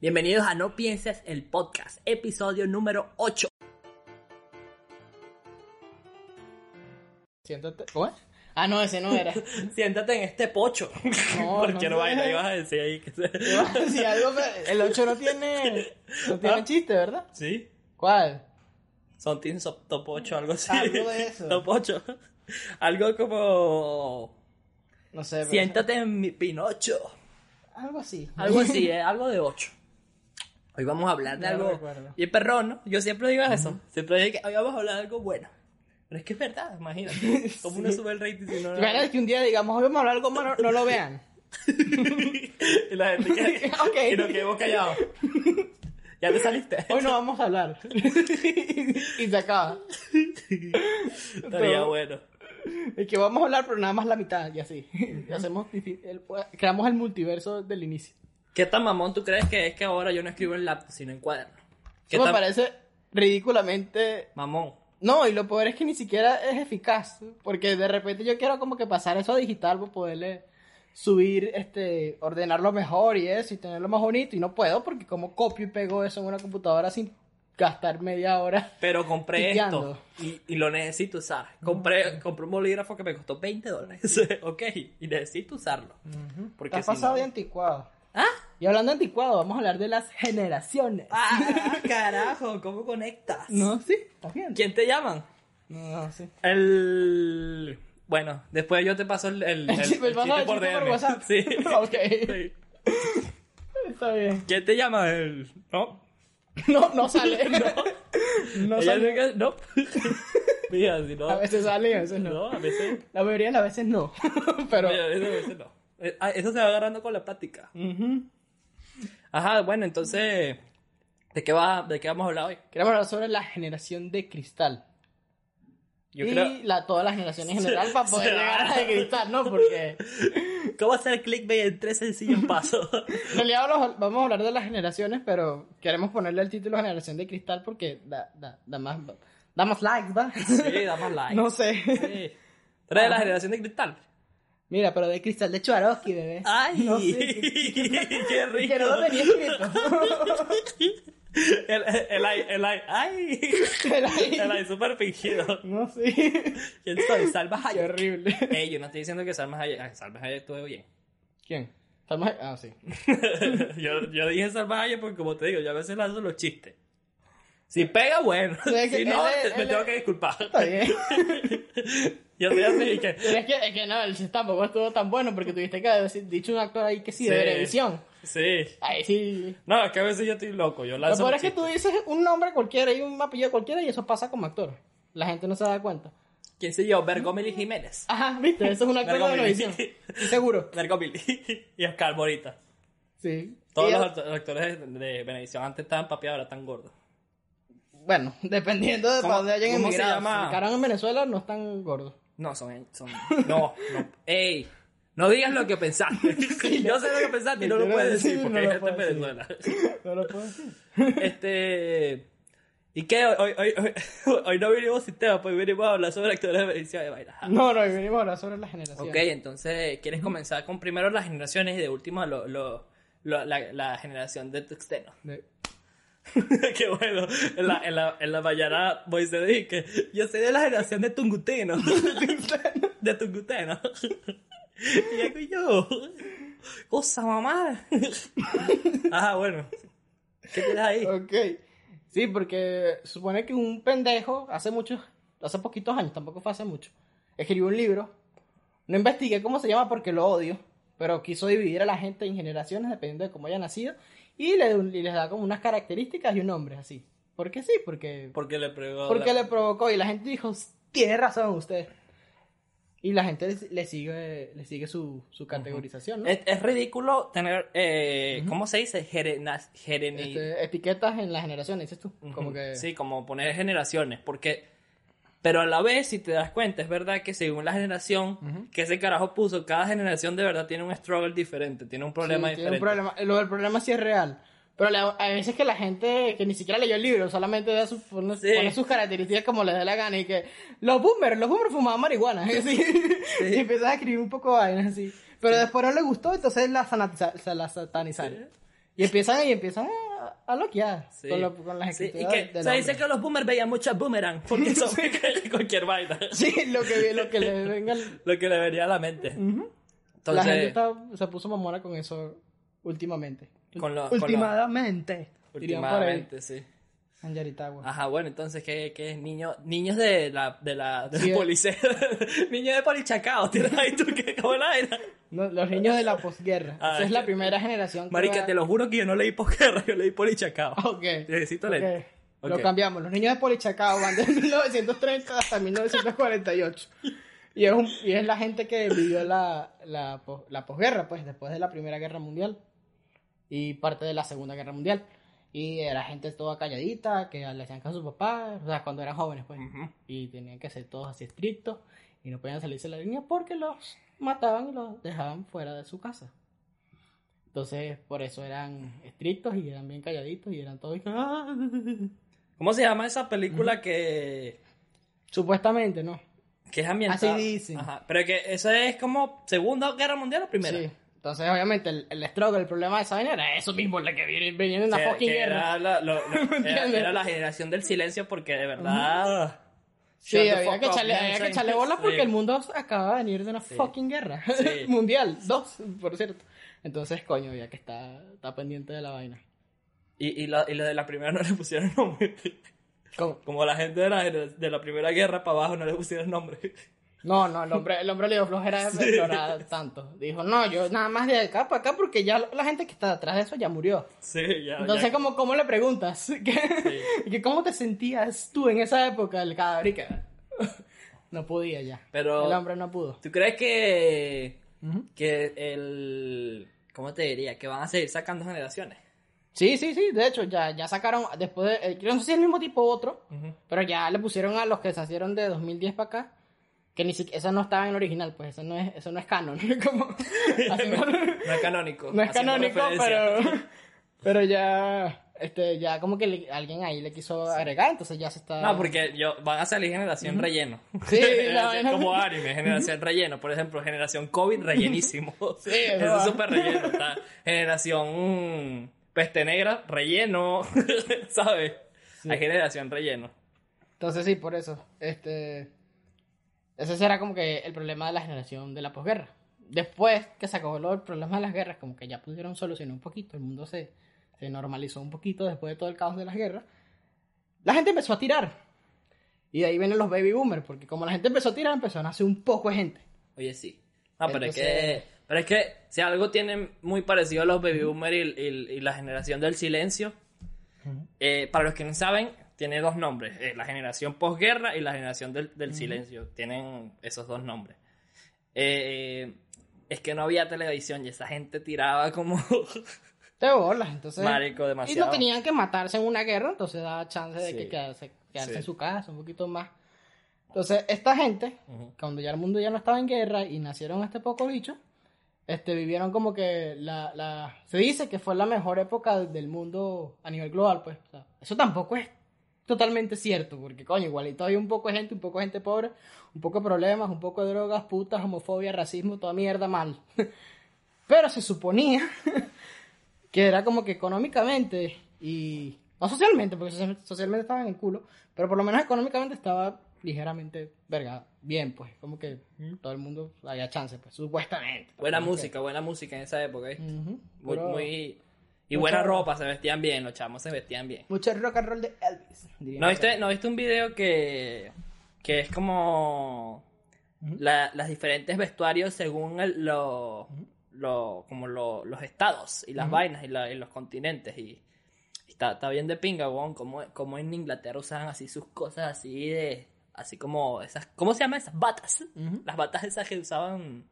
Bienvenidos a No Pienses el Podcast, episodio número 8. Siéntate. ¿Cómo es? Ah, no, ese no era. Siéntate en este pocho. No, Porque no, vaina, ibas a decir ahí que se... Si algo, pero el 8 no tiene. No tiene Ah. chiste, ¿verdad? Sí, ¿Cuál? son Team Top 8, algo así. Algo de eso. Top 8. Algo como... No sé. pero- Siéntate en mi Pinocho. Algo así. Algo así, ¿eh? algo de 8. Hoy vamos a hablar de No lo algo... y es perrón, ¿no? Yo siempre digo eso. Siempre digo que hoy vamos a hablar de algo bueno. Pero es que es verdad, imagínate. Como uno sube el rating si no... Es que un día digamos, hoy vamos a hablar algo malo, no lo vean. y la gente que... Ok. Y nos quedamos callados. ya te saliste. Hoy no vamos a hablar. y se acaba. Estaría bueno. Es que vamos a hablar, pero nada más la mitad, y así. Y hacemos, el- creamos el multiverso del inicio. ¿Qué tan mamón tú crees que es que ahora yo no escribo en lápiz, sino en cuaderno? ¿Qué Eso me tan parece ridículamente mamón? No, y lo peor es que ni siquiera es eficaz, porque de repente yo quiero como que pasar eso a digital para poderle subir, este, ordenarlo mejor y eso, y tenerlo más bonito, y no puedo porque como copio y pego eso en una computadora sin gastar media hora. Pero compré Tipeando. esto y, y lo necesito usar. Compré, compré un bolígrafo que me costó 20 dólares. ok, y necesito usarlo. Porque Está si pasado no- de anticuado. ¿Ah? Y hablando de anticuado, vamos a hablar de las generaciones. Ah, carajo, ¿cómo conectas? No, sí, está bien. ¿Quién te llaman? No, no, sí. El... Bueno, después yo te paso el, el, el- Sí, me el el por. WhatsApp. Sí. Ok. Sí. Está bien. ¿Quién te llama? El... ¿No? No, no sale. No, no Ella sale. nunca- No. Mira, si no... A veces sale y a veces no. No, a veces... La mayoría de las veces no. Pero. Oye, eso, eso no. Eh, ah, Eso se va agarrando con la práctica. Ujú. Ajá, bueno, entonces, ¿de qué, va, ¿de qué vamos a hablar hoy? Queremos hablar sobre la generación de cristal. Yo y creo... la, todas las generaciones en general para poder llegar a la de cristal, ¿no? Porque ¿Cómo hacer clickbait en tres sencillos pasos? en realidad vamos- vamos a hablar de las generaciones, pero queremos ponerle el título generación de cristal porque da, da, da más, da más likes, ¿va? sí, da más like. No sé. Sí. ¿Tú eres de la generación de cristal? Mira, pero de cristal de Chuarovsky, bebé. ¡Ay! No sé. ¡Qué rico! Que no lo tenía escrito. El, el, ay, el, ay, ¡ay! El ay súper fingido. No sé. ¿Quién soy? Salva Qué Hayek. horrible. Ey, yo no estoy diciendo que Salma Hayek... Ay, Salma Hayek estuvo bien. ¿Quién? Estamos- Ah, sí. yo, yo dije Salma Hayek porque, como te digo, yo a veces lanzo los chistes. Si pega, bueno. Sí, si no, me tengo que disculpar. Está bien. Yo soy así que... Pero es que, es que no, el chiste tampoco estuvo tan bueno porque tuviste que haber dicho un actor ahí que sí, de Sí. televisión. Sí. Ahí sí. No, es que a veces yo estoy loco. Yo Lo peor los es que tú dices un nombre cualquiera y un apellido cualquiera y eso pasa como actor. La gente no se da cuenta. ¿Quién soy yo? Bergomili Jiménez. Ajá, viste, eso es un actor de televisión. Seguro. Bergomili. y Oscar Morita. Sí. Todos Y- los act- actores de, Benedición antes estaban papeados, ahora están gordos. Bueno, dependiendo de ¿Cómo- para dónde hayan cómo se emigrado. llama? Si en Venezuela no están gordos. No, son... son no, no. ¡Ey! No digas lo que pensaste. yo sé lo que pensaste y no lo puedes decir porque no hay gente en Venezuela. No lo puedo decir. este... ¿Y qué? Hoy, hoy, hoy, hoy no vinimos sin tema, pues vinimos a hablar sobre actores de Benedición de Baila. No, no, y venimos a hablar sobre la generación. Ok, entonces, ¿quieres comenzar con primero las generaciones y de último lo, lo, lo- la, la generación de Tuxteno? De- Qué bueno. En la, en la, en la mañana Moisés dice que yo soy de la generación de Tunguteno. de Tunguteno. y hago yo. Cosa mamá. Ajá, bueno. ¿Qué tienes ahí? Ok. Sí, porque supone que un pendejo hace muchos, hace poquitos años, tampoco fue hace mucho, escribió un libro. No investigué cómo se llama porque lo odio, pero quiso dividir a la gente en generaciones dependiendo de cómo haya nacido y, le, y les da como unas características y un nombre así. ¿Por qué sí? Porque, Porque le pregó. porque la- le provocó y la gente dijo, tiene razón usted. Y la gente le, sigue, le sigue su, su categorización, ¿no? Es, es ridículo tener. Eh, ¿Cómo se dice? Gerena, gereni- Este, etiquetas en las generaciones, dices tú. Como que... Sí, como poner generaciones, porque... Pero a la vez, si te das cuenta, es verdad que según la generación que ese carajo puso, cada generación de verdad tiene un struggle diferente, tiene un problema Sí, tiene diferente. un problema. Lo del problema sí es real. Pero la- a veces que la gente que ni siquiera leyó el libro, solamente da sus, pone, Sí. pone sus características como le dé la gana y que los boomers, los boomers fumaban marihuana. así. Y empiezas a escribir un poco de vainas así. Pero después no le gustó, entonces la, sanatiza- la satanizaron. Y empiezan, y empiezan a, a loquear Sí. con, lo- con las Sí, y que se dice que los boomers veían muchas boomerang porque son cualquier vaina. Sí, lo que, lo que le venga... Lo que le venía a la mente. Ujú. Entonces, la gente está- se puso mamona con eso últimamente. Con lo- con lo- Últimamente. últimamente, sí. En Yaritagua. Ajá, bueno, entonces, ¿qué, qué es? Niño, niños de la, de la, de Sí, la eh. policía. niños de polichacao, tienes ahí tú que como la vaina. No, los niños de la posguerra. Ah, Esa es la que- primera generación. que Marica, va- te lo juro que yo no leí posguerra, yo leí polichacao. Ok. Necesito Ok. leer. Lo Ok. cambiamos. Los niños de Polichacao van de 1930 hasta 1948. Y es, un- y es la gente que vivió la, la, la posguerra, pues, después de la Primera Guerra Mundial. Y parte de la Segunda Guerra Mundial. Y era gente toda calladita, que le hacían caso a sus papás, o sea, cuando eran jóvenes, pues. Y tenían que ser todos así estrictos. Y no podían salirse de la línea porque los mataban y los dejaban fuera de su casa. Entonces, por eso eran estrictos y eran bien calladitos y eran todos... "Ah". ¿Cómo se llama esa película que, Supuestamente, ¿no? que es ambientada? Así dicen. Ajá, pero que eso es como Segunda Guerra Mundial o Primera. Sí. Entonces, obviamente, el, el struggle, el problema de esa vaina era eso mismo, la que viene, venía en una Que- fucking guerra. Era la, lo- lo- era, la generación del silencio porque de verdad... Sí, había que, echarle, había que echarle porque Sí. el mundo acaba de venir de una fucking guerra Sí. mundial. Dos, por cierto. Entonces, coño, ya que está, está pendiente de la vaina. Y, y, la, y la de la primera no le pusieron nombre. ¿Cómo? Como la gente de la, de la primera guerra para abajo no le pusieron nombre. No, no, el hombre, el hombre le dio flojera de explorar tanto. Dijo, no, yo nada más de acá para acá porque ya la gente que está detrás de eso ya murió. Sí, ya. Entonces, ya- ¿cómo, ¿cómo le preguntas? ¿Qué, que ¿Cómo te sentías tú en esa época del cadáver? Y que- No podía ya. Pero- El hombre no pudo. ¿Tú crees que, que el... ¿Cómo te diría? Que van a seguir sacando generaciones. Sí, sí, sí. De hecho, ya, ya sacaron, después de, eh, yo no sé si es el mismo tipo u otro, pero ya le pusieron a los que se hicieron de 2010 para acá, que ni siquiera, eso no estaba en el original, pues eso no es, eso no es canon. Como, haciendo- No es canónico. no es canónico, pero, pero ya, este, ya como que le- alguien ahí le quiso agregar, entonces ya se está... No, porque yo, van a salir generación relleno. Sí, Generación como anime, generación relleno. Por ejemplo, generación COVID rellenísimo. Sí, eso va. es súper relleno. está. Generación mm, peste negra, relleno. ¿Sabes? Hay generación relleno. Entonces sí, por eso. Este. Ese será como que el problema de la generación de la posguerra. Después que se acabó lo- el problema de las guerras, como que ya pudieron solucionar un poquito, el mundo se, se normalizó un poquito después de todo el caos de las guerras. La gente empezó a tirar. Y de ahí vienen los baby boomers, porque como la gente empezó a tirar, empezó a nacer un poco de gente. Oye, sí. No, pero es que. Pero es que si algo tiene muy parecido a los baby boomers y, y- y la generación del silencio, eh, para los que no saben, tiene dos nombres: eh, la generación posguerra y la generación del, del silencio. Tienen esos dos nombres. Eh, es que no había televisión y esa gente tiraba como. De bolas, entonces. Marico, Y demasiado. no tenían que matarse en una guerra, entonces daba chance de Sí. que quedarse, quedarse Sí. en su casa un poquito más. Entonces, esta gente, cuando ya el mundo ya no estaba en guerra y nacieron este poco bicho, este, vivieron como que la, la... Se dice que fue la mejor época del mundo a nivel global, pues. O sea, eso tampoco es totalmente cierto, porque coño, igualito hay un poco de gente, un poco de gente pobre, un poco de problemas, un poco de drogas, putas, homofobia, racismo, toda mierda mal. Pero se suponía que era como que económicamente y no socialmente, porque social- socialmente estaba en el culo, pero por lo menos económicamente estaba ligeramente verga, bien, pues, como que todo el mundo había chance, pues, supuestamente. Buena que- música, buena música en esa época. ¿eh? Ujú, Muy, muy. Y buena ropa, se vestían bien, los chamos se vestían bien. Mucho rock and roll de Elvis. ¿No viste. ¿no viste un video que, que es como la- las diferentes vestuarios según el- lo, lo- como lo- los estados y las vainas y, la- y los continentes? Y, y está, está bien de pinga, weón, como, como en Inglaterra usaban así sus cosas así de... Así como esas... ¿Cómo se llaman esas batas? Las batas esas que usaban...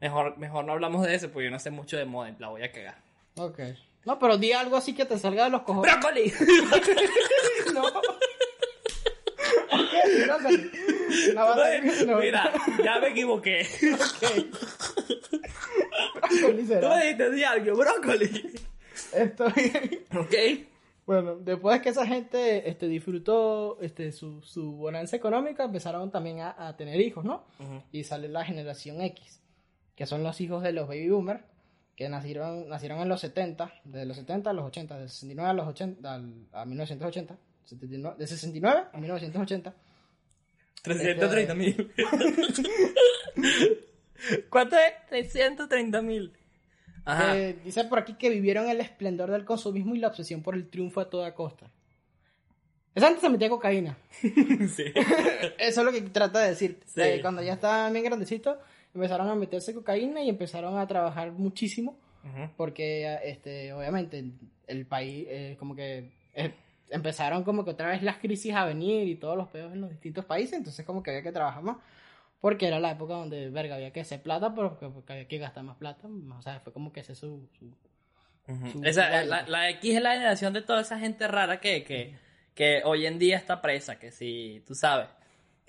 Mejor, mejor no hablamos de eso porque yo no sé mucho de moda la voy a cagar. Ok. No, pero di algo así que te salga de los cojones. ¡Brócoli! no. Ok, brócoli. Bata- no. Mira, ya me equivoqué. Ok. Brócoli Tú será. me dijiste di algo, brócoli. Estoy... ¿Ok? Bueno, después de que esa gente este, disfrutó este, su, su bonanza económica, empezaron también a, a tener hijos, ¿no? Y sale la generación X, que son los hijos de los baby boomers, que nacieron, nacieron en los 70, de los 70 a los 80, de 69 a los 80, al- a 1980, 79 de 69 a 1980. 330 mil. ¿Cuánto es? 330 mil. Ajá. Eh, dice por aquí que vivieron el esplendor del consumismo y la obsesión por el triunfo a toda costa. Esa gente se metía cocaína. sí. Eso es lo que trata de decir. Sí. Eh, cuando ya estaban bien grandecitos, empezaron a meterse cocaína y empezaron a trabajar muchísimo. Ujú. Porque, este, obviamente, el país, eh, como que eh, empezaron como que otra vez las crisis a venir y todos los peos en los distintos países. Entonces, como que había que trabajar más. Porque era la época donde, verga, había que hacer plata, porque, porque había que gastar más plata. O sea, fue como que ese su. su- Ujú. Su- Esa, la, la X es la generación de toda esa gente rara que, que, que hoy en día está presa, que si, tú sabes,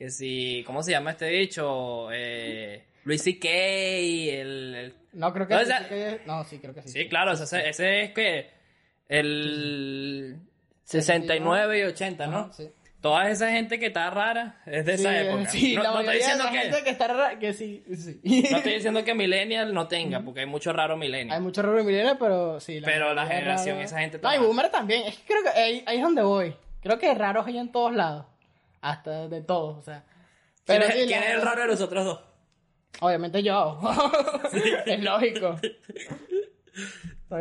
que si, ¿cómo se llama este dicho? Eh, Luis C.K., el, el- No, creo que, No, esa- que- no, sí, creo que sí. Sí, claro, ese, ese es que el 69 y 80, ¿no? Ajá, sí. Toda esa gente que está rara es de esa época. Sí, no, la no estoy de diciendo la que, gente que está rara, que sí, sí. no estoy diciendo que Millennial no tenga, porque hay mucho raro Millennial. Hay muchos rubros milenios, pero sí. Pero la mayoría es generación, raro. esa gente No, y boomer también. Es que creo que ahí, ahí es donde voy. Creo que raros hay en todos lados. Hasta de todos, o sea. ¿Quién, Pero es, quién es el raro de nosotros dos? Obviamente yo. es lógico.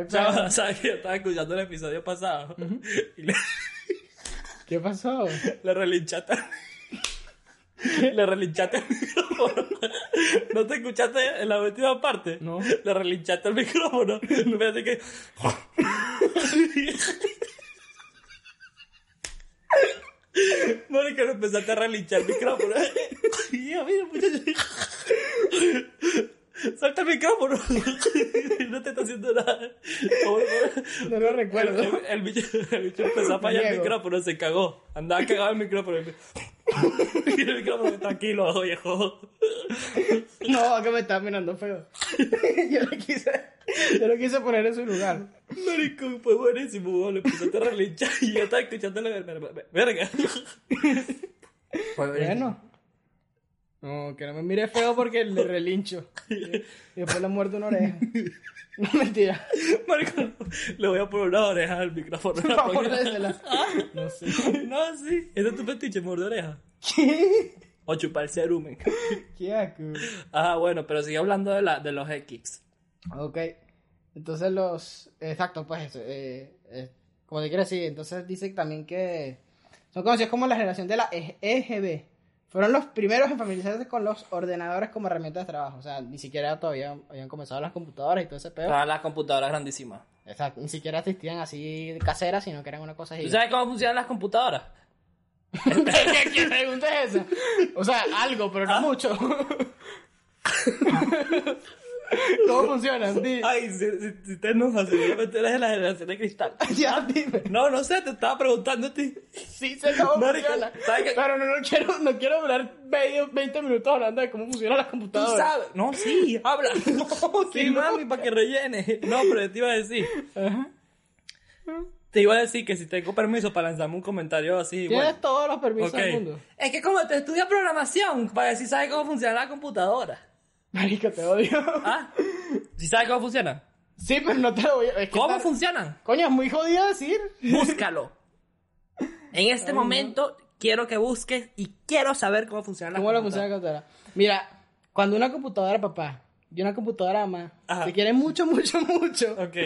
Chava. ¿Sabes que yo estaba escuchando el episodio pasado? Y le, ¿Qué pasó? le relinchaste. Le relinchaste el micrófono. ¿No te escuchaste en la última parte? No. Le relinchaste el micrófono. Me hace que. Mónica, no empezaste a relinchar el micrófono. Mira, muchacho. Suelta el micrófono. No te está haciendo nada. No lo recuerdo. El, el bicho, el bicho empezó a fallar el micrófono, se cagó. Andaba cagado el micrófono. Y el micrófono, tranquilo, viejo. No, que me estaba mirando feo. yo lo quise. Yo lo quise poner en su lugar. Marico, fue buenísimo, weón. Le empezaste a relinchar y yo estaba escuchando la verga. Fue Bueno. No, que no me mire feo porque le relincho. Y después le muerdo una oreja. No, mentira. Marico, le voy a poner una oreja al micrófono. Por favor, désela. No sé. No, sí. Ese es tu fetiche, morder oreja. ¿Qué? O chupar cerumen. Qué asco. Ah, bueno, pero sigue hablando de, la, de los X. Ok. Entonces los... Exacto, pues. Eh, eh, como te quiero decir, entonces dice también que son conocidos como la generación de la EGB. Fueron los primeros en familiarizarse con los ordenadores como herramienta de trabajo. O sea, ni siquiera todavía habían comenzado las computadoras y todo ese pedo. Estaban las computadoras grandísimas. Exacto, ni siquiera existían así caseras, sino que eran una cosa así. ¿Tú sabes cómo funcionan las computadoras? ¿Qué, qué pregunta es esa? O sea, algo, pero no Ah. mucho. ¿Cómo funcionan? Ay, si, si, si te enojas, seguramente eres de la generación de cristal. Ya, dime. No, no sé, te estaba preguntando a ti. Sí sé cómo Marico, funciona. ¿sabes qué? Pero no, no quiero, no quiero durar 20, 20 minutos hablando de cómo funcionan las Tú computadoras. sabes. No, sí, habla. que sí, no. mami, para que rellene. No, pero yo te iba a decir. Ajá. Te iba a decir que si tengo permiso para lanzarme un comentario así, Tienes bueno. todos los permisos del mundo. Es que como te estudia programación, para decir sabes cómo funciona la computadora. Marico, te odio. ¿Ah? ¿Sí sabes cómo funcionan? Sí, pero no te lo voy a... es que ¿Cómo está- funcionan? Coño, es muy jodido decir. Búscalo. En este momento quiero que busques y quiero saber cómo funciona la ¿Cómo lo computadora. funciona la computadora? Mira, cuando una computadora, papá, y una computadora mamá, se quieren mucho, mucho, mucho, Ok.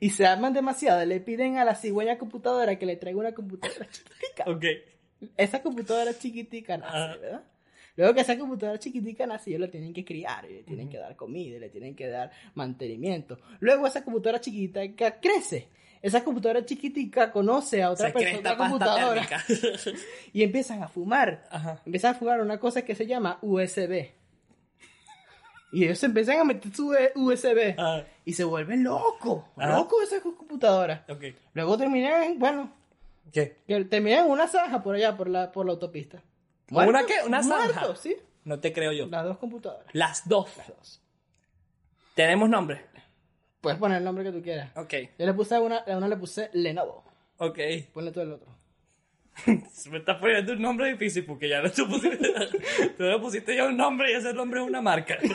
y se arman demasiado, le piden a la cigüeña computadora que le traiga una computadora chiquitica. Ok. Esa computadora chiquitica nace. ¿verdad? Luego que esa computadora chiquitica nace, ellos le tienen que criar, y le tienen que dar comida, y le tienen que dar mantenimiento. Luego esa computadora chiquitica crece. Esa computadora chiquitica conoce a otra Se persona, otra computadora, y empiezan a fumar. Ajá. Empiezan a fumar una cosa que se llama USB. Y ellos empiezan a meter su E- USB. Ah, Y se vuelven locos. Ajá. Locos esas computadoras. ok. Luego terminan, bueno, ¿Qué? terminan en una zanja por allá, por la, por la autopista. ¿Una qué? ¿Una zanja? Muertos, sí. No te creo yo. Las dos computadoras. Las dos. Las dos. Tenemos nombre. Puedes poner el nombre que tú quieras. Ok. Yo le puse a una, a una le puse Lenovo. Ok. Ponle tú el otro. Me está poniendo un nombre difícil porque ya no tú pusiste. tú le pusiste ya un nombre y ese nombre es una marca.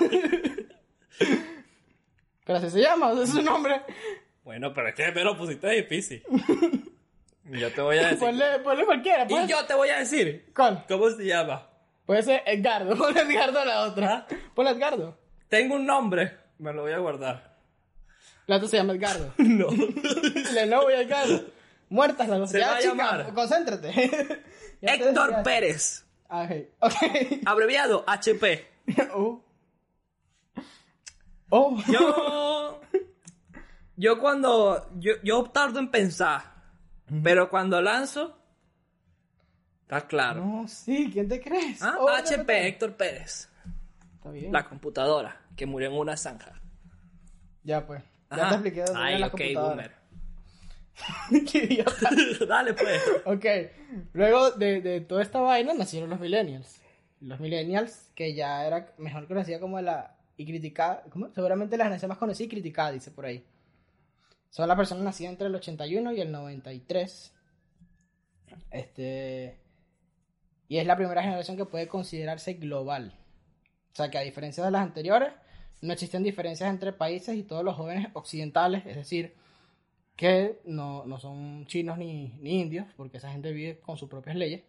Pero así se llama, ese es su nombre. Bueno, pero es que me lo pusiste difícil. Yo te voy a decir. Ponle, ponle cualquiera. Y yo te voy a decir. ¿Cuál? ¿Cómo se llama? Puede ser Edgardo. Ponle Edgardo a la otra. Ponle Edgardo. Tengo un nombre. Me lo voy a guardar. La otra se llama Edgardo. No. Lenovo y Edgardo. Muertas las dos. Se ya, va a chica, llamar. concéntrate. Héctor. Pérez. Ah, ok. Ok. Abreviado HP. Uh. Oh. Yo. Yo cuando. Yo, yo tardo en pensar. Pero cuando lanzo. Está claro. No, sí, ¿quién te crees? Ah, Oh, HP, Héctor Pérez. Está bien. La computadora que murió en una zanja. Ya pues. Ya Ajá. te expliqué dónde Ay, la ok, computadora. boomer. Qué idiota. Dale, pues. Ok, luego de, de toda esta vaina nacieron los millennials. Los millennials, que ya era mejor conocida como la... y criticada, ¿cómo? Seguramente la generación más conocida y criticada, dice por ahí. Son las personas nacidas entre el 81 y el 93. Este... Y es la primera generación que puede considerarse global. O sea que a diferencia de las anteriores, no existen diferencias entre países y todos los jóvenes occidentales, es decir, que no, no son chinos ni, ni indios, porque esa gente vive con sus propias leyes.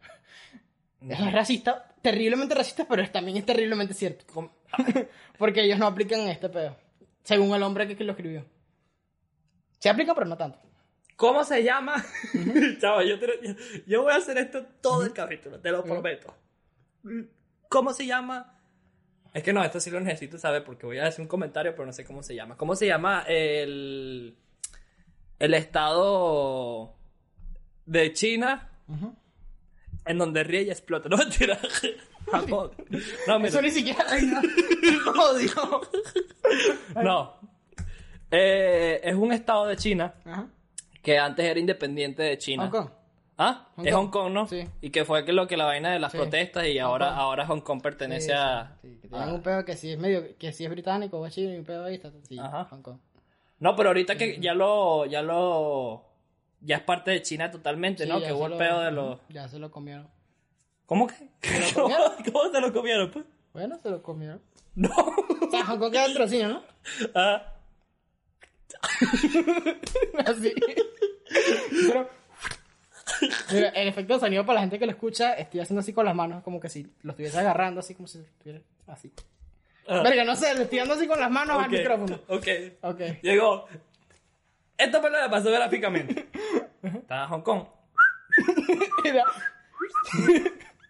Eso es racista, terriblemente racista, pero es- también es terriblemente cierto. Porque ellos no aplican este pedo, según el hombre que, que lo escribió. Se aplica, pero no tanto. ¿Cómo se llama? Chava, yo, te- yo- yo voy a hacer esto todo el capítulo, te lo prometo. ¿Cómo se llama? Es que no, esto sí lo necesito saber porque voy a hacer un comentario, pero no sé cómo se llama. ¿Cómo se llama el, el estado de China en donde ríe y explota? No, mentira. Japón. No, mira. Eso ni siquiera... Ay. No. Eh, es un estado de China Ajá. que antes era independiente de China. Hong Kong. ¿Ah? Hong es Kong. Hong Kong, ¿no? Sí. Y que fue que lo que la vaina de las Sí. protestas y Hong ahora, Kong. ahora Hong Kong pertenece Sí, a... sí, que tienen un pedo que sí es medio... que sí es británico o es chino y un pedo ahí está. Sí, Ajá. Hong Kong. No, pero ahorita que ya lo... ya lo... ya es parte de China totalmente, ¿no? Que hubo se el pedo de los... Ya se lo comieron. ¿Cómo que? lo ¿Cómo, comieron? ¿Cómo se lo comieron, pues? Bueno, se lo comieron. No. O sea, Hong Kong queda dentro ¿no? Ah, Así. Pero. Mira, el efecto de sonido para la gente que lo escucha, estoy haciendo así con las manos, como que si lo estuviese agarrando, así como si estuviera así. Ah. Verga, no sé, le estoy dando así con las manos al micrófono. Ok. Ok. Llegó. Esto me lo pasó gráficamente. Estaba en Hong Kong.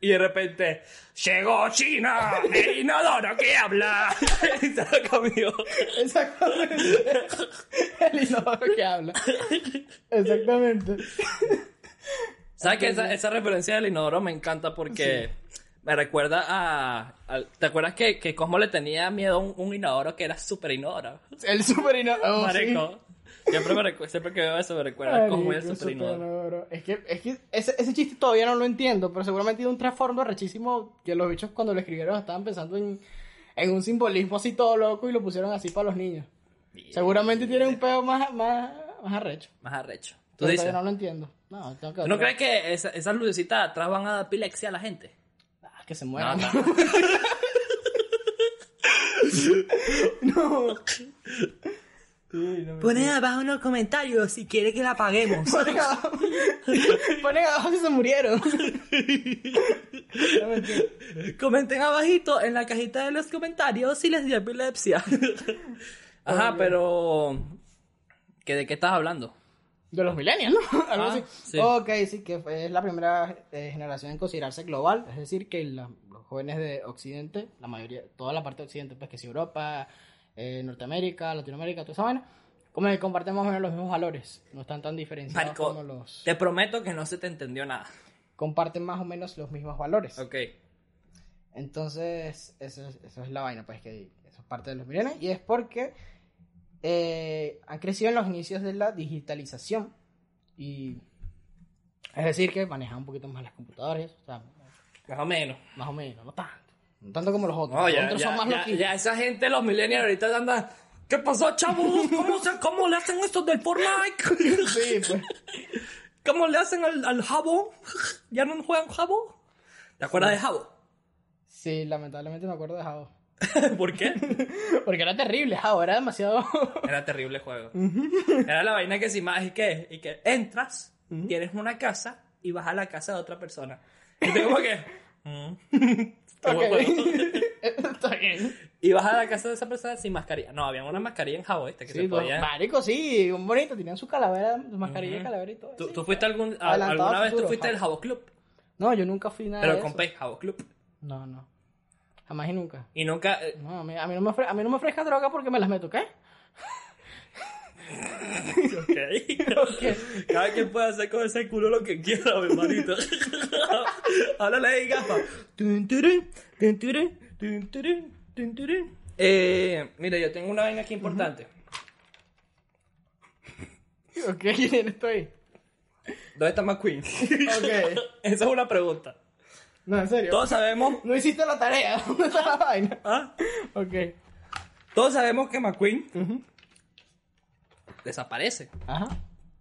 Y de repente, llegó China, el inodoro que habla. y se lo comió. Exactamente. El inodoro que habla. Exactamente. ¿Sabes que esa, esa referencia del inodoro me encanta porque me recuerda a, ¿Te acuerdas que, que Cosmo le tenía miedo a un, un inodoro que era súper inodoro? El super inodoro. oh, sí. Siempre, me siempre que veo eso me recuerda Cosmo y el superinodoro. Es que, es que ese, ese chiste todavía no lo entiendo, pero seguramente tiene un trasfondo rechísimo que los bichos cuando lo escribieron estaban pensando en, en un simbolismo así todo loco y lo pusieron así para los niños. Seguramente tiene un pedo más, más, más arrecho. Más arrecho. ¿Tú dices? todavía no lo entiendo. No, tengo que ¿Tú no crees que esa- esas lucecitas atrás van a dar epilepsia a la gente? Ah, que se mueran. No, No. Sí, no Ponen abajo en los comentarios si quiere que la apaguemos. Ponen abajo, Ponen abajo que se murieron. No. Comenten abajito en la cajita de los comentarios si les dio epilepsia. Ajá, pero... ¿que ¿De qué estás hablando? De los millennials, ¿no? Algo Ah, así. sí. Ok, sí, que fue- es la primera eh, generación en considerarse global. Es decir, que la- los jóvenes de Occidente, la mayoría, toda la parte de Occidente, pues que es Europa, eh, Norteamérica, Latinoamérica, toda esa vaina, como que comparten más o menos los mismos valores. No están tan diferenciados como los... te prometo que no se te entendió nada. Comparten más o menos los mismos valores. Ok. Entonces, eso es, eso es la vaina, pues que eso es parte de los millennials. Y es porque eh, han crecido en los inicios de la digitalización. Y es decir, que manejan un poquito más las computadoras. O sea, Más o menos. más o menos, no tanto. No tanto como los otros. No, los ya, otros ya, son más ya, loquillos. ya esa gente, los millennials ahorita andan... ¿Qué pasó, chavos? ¿Cómo, se- ¿Cómo le hacen esto del Fortnite? Sí, pues. ¿Cómo le hacen al, al jabo? ¿Ya no juegan jabo? ¿Te acuerdas de jabo? Sí, lamentablemente me acuerdo de Javo. ¿Por qué? Porque era terrible, ahora era demasiado. Era terrible juego. Era la vaina que si más y que, y que entras, tienes una casa y vas a la casa de otra persona. Y te como que. mm, qué buen Ok. juego. Está bien. y vas a la casa de esa persona sin mascarilla. No, había una mascarilla en Jabo, ¿viste? Que Sí, se pues, podía. marico, sí, un bonito, tenían su calavera, su mascarilla de Ujú. calavera y todo. ¿Tú, sí. tú fuiste algún, a- alguna al vez tú fuiste del Jabo Club? No, yo nunca fui nada Pero de con eso. P, Jabo Club. No, no. Jamás y nunca. Y nunca. eh, No, a mí, a mí no me ofre- a mí no me droga porque me las meto, ¿qué? Ok. Cada quien puede hacer con ese culo lo que quiera, mi hermanito. Gafa. Tun, turun, tun, turun. Eh, mira, yo tengo una vaina aquí importante. Ok, ¿quién estoy? ¿Dónde está McQueen? Ok. Esa es una pregunta. No, en serio. Todos sabemos. No hiciste la tarea. ¿Dónde está la vaina? ¿ah? Ok. Todos sabemos que McQueen desaparece. Ajá.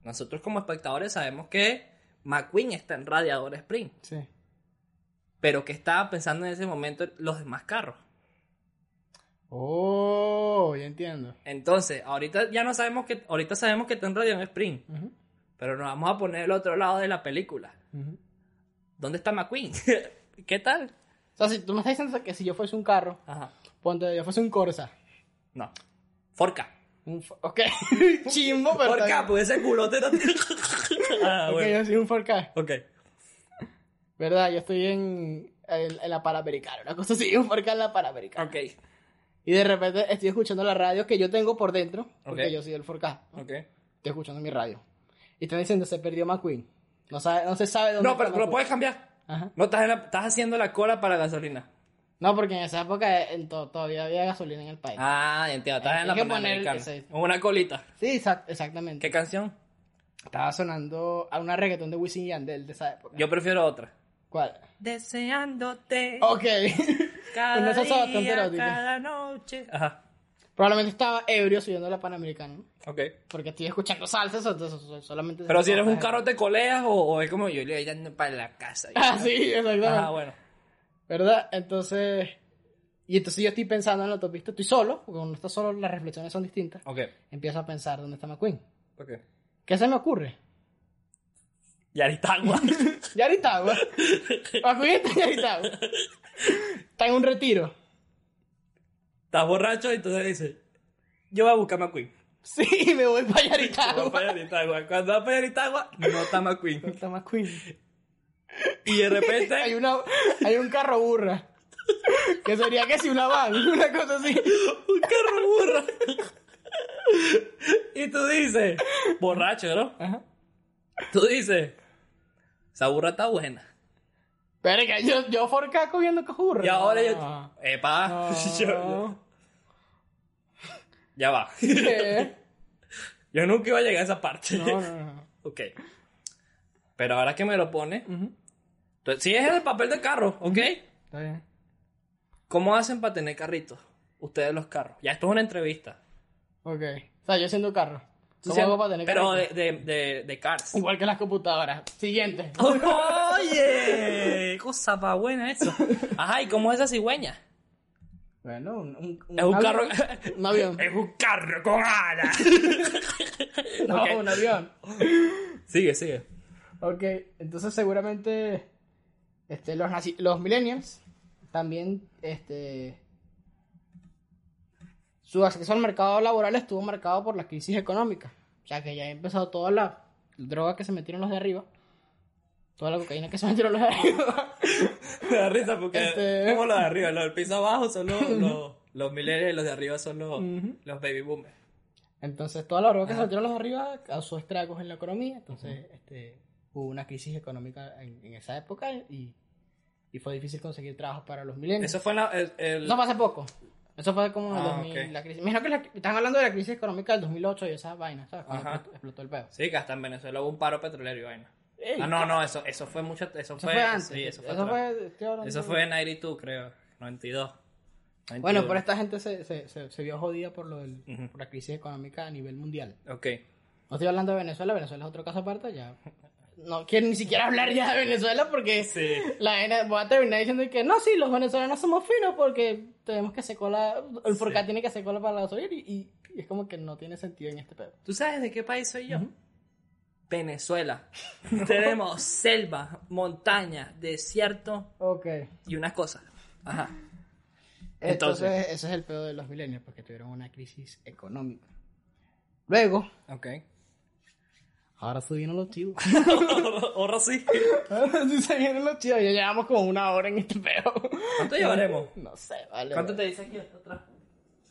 Nosotros como espectadores sabemos que McQueen está en Radiador Spring. Sí. Pero que estaba pensando en ese momento los demás carros. Oh, ya entiendo. Entonces, ahorita ya no sabemos que. Ahorita sabemos que está en Radiador Spring. Ujú, Pero nos vamos a poner el otro lado de la película. ujú. ¿Dónde está McQueen? ¿Qué tal? O sea, si tú me estás diciendo que si yo fuese un carro, Ajá. ponte, yo fuese un Corsa. No. Forca. Un ok. Chimbo, pero. está Forca, bien. pues ese culote no tiene- ah, Ok, bueno. yo soy un 4K. Ok. ¿Verdad? Yo estoy en, en, en la Panamericana. Una cosa así, un 4K en la Panamericana. Ok. Y de repente estoy escuchando la radio que yo tengo por dentro. Porque Ok. yo soy del 4K. ¿no? Ok. Estoy escuchando mi radio. Y están diciendo, se perdió McQueen. No, sabe, no se sabe dónde No, está pero lo puedes cambiar. Ajá. No, estás, en la- estás haciendo la cola para gasolina. No, porque en esa época en to- todavía había gasolina en el país. Ah, ya entiendo. Estás en la poner Panamericana. ese. Una colita. Sí, exact- exactamente. ¿Qué canción? Estaba sonando a una reggaetón de Wisin y Yandel de esa época. Yo prefiero otra. ¿Cuál? Deseándote. Ok. Cada no día, cada noche. Ajá. Probablemente estaba ebrio subiendo la Panamericana. Ok. Porque estoy escuchando salsas, entonces so- solamente... Pero si eres un carro, ¿te coleas o, o es como yo le voy para la casa? Ah, sí, exactamente. Ajá, bueno. ¿Verdad? Entonces... Y entonces yo estoy pensando en la autopista, estoy solo, porque cuando estás solo las reflexiones son distintas. Ok. Empiezo a pensar dónde está McQueen. Ok. ¿Qué se me ocurre? Yaritagua. Yaritagua. McQueen está en Yaritagua. Está en un retiro. Estás borracho y entonces dices, yo voy a buscar a McQueen. Sí, me voy para Voy Yaritagua. para Yaritagua. Cuando vas para Yaritagua, no está McQueen. ¿Dónde está McQueen? Y de hay, repente, una, hay un carro burra. Que sería que si una van, una cosa así. un carro burro. Y tú dices, borracho, ¿no? Ajá. Tú dices, esa burra está buena. Pero que yo, yo forca cogiendo burra. Y ahora No. yo, epa, No. yo- yo- ya va. ¿Qué? Yo nunca iba a llegar a esa parte. No, no, no. Ok. Pero ahora que me lo pone, Ujú. si es el papel de carro, ¿ok? Está bien. ¿Cómo hacen para tener carritos? Ustedes los carros. Ya esto es una entrevista. Ok. O sea, yo siendo carro. ¿Cómo hago para tener pero de, carrito? de, de, de cars. Igual que las computadoras. Siguiente. Oye, cosa pa' buena eso. Ajá, ¿y cómo es esa cigüeña? Bueno, un, un, Es un avión. carro. Un avión. Es un carro con alas. No, ok. un avión. Sigue, sigue. Ok, entonces seguramente este, los, nazi- los millennials también este, su acceso al mercado laboral estuvo marcado por la crisis económica. O sea que ya ha empezado toda la droga que se metieron los de arriba. Toda la cocaína que se metieron los de arriba. Me da risa porque Este- como los de arriba, los del piso abajo son los, los, los millennials y los de arriba son los, los baby boomers. Entonces toda la droga que se metieron los de arriba causó estragos en la economía. Entonces este, hubo una crisis económica en, en esa época y, y fue difícil conseguir trabajo para los millennials. Eso fue en la, el, el- Eso fue hace poco. Eso fue como Ah, 2000, ok. la crisis. Imagino que la- están hablando de la crisis económica del 2008 y esa vaina, ¿sabes? Cuando Ajá. explotó, el pedo. Sí, que hasta en Venezuela hubo un paro petrolero y vaina. Ey, Ah, no, no, eso, eso fue mucho, eso, Eso fue, fue antes. sí, eso fue, eso fue, Eso fue en 92, creo, 92. 91. Bueno, pero esta gente se, se, se, se vio jodida por, lo del, por la crisis económica a nivel mundial. Ok. No estoy hablando de Venezuela, Venezuela es otro caso aparte, ya. no quiero ni siquiera hablar ya de Venezuela porque Sí. la voy a terminar diciendo que no, sí, los venezolanos somos finos porque tenemos que hacer cola, el Forcat tiene que hacer cola para la gasolina y, es como que no tiene sentido en este pedo. ¿Tú sabes de qué país soy yo? Venezuela. Tenemos selva, montaña, desierto Ok. y unas cosas. Ajá. Entonces, Entonces. ese es el pedo de los milenios porque tuvieron una crisis económica. Luego, Ok. Ahora se vienen los chivos. Ahora sí. ahora sí se vienen los chivos. Ya llevamos como una hora en este pedo. ¿Cuánto llevaremos? No sé, vale. ¿Cuánto te dice aquí hasta atrás?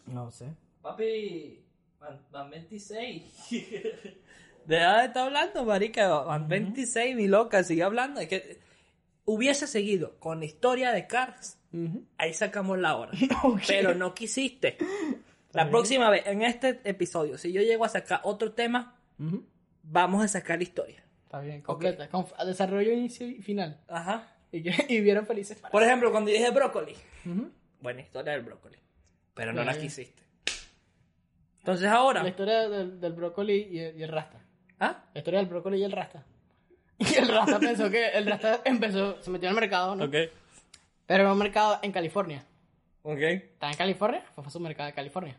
No sé. Papi, van, van 26. Deja de estar hablando, marica. Van 26, mi loca. Sigue hablando. Es que hubiese seguido con la historia de Cars. Ahí sacamos la hora. Ok. Pero no quisiste. La próxima vez, en este episodio, si yo llego a sacar otro tema, vamos a sacar la historia. Está bien, completa. Con desarrollo, inicio y final. Ajá. Y, que, y vieron felices para. Por ejemplo, cuando dije brócoli. Ujú. Buena historia del brócoli. Pero no la quisiste. Entonces ahora. La historia del, del brócoli y el, y el rasta. ¿Ah? La historia del brócoli y el rasta. Y el rasta pensó que el rasta empezó, se metió al mercado, ¿no? Ok. Pero era un mercado en California. Ok. Estaba en California, fue a su mercado de California.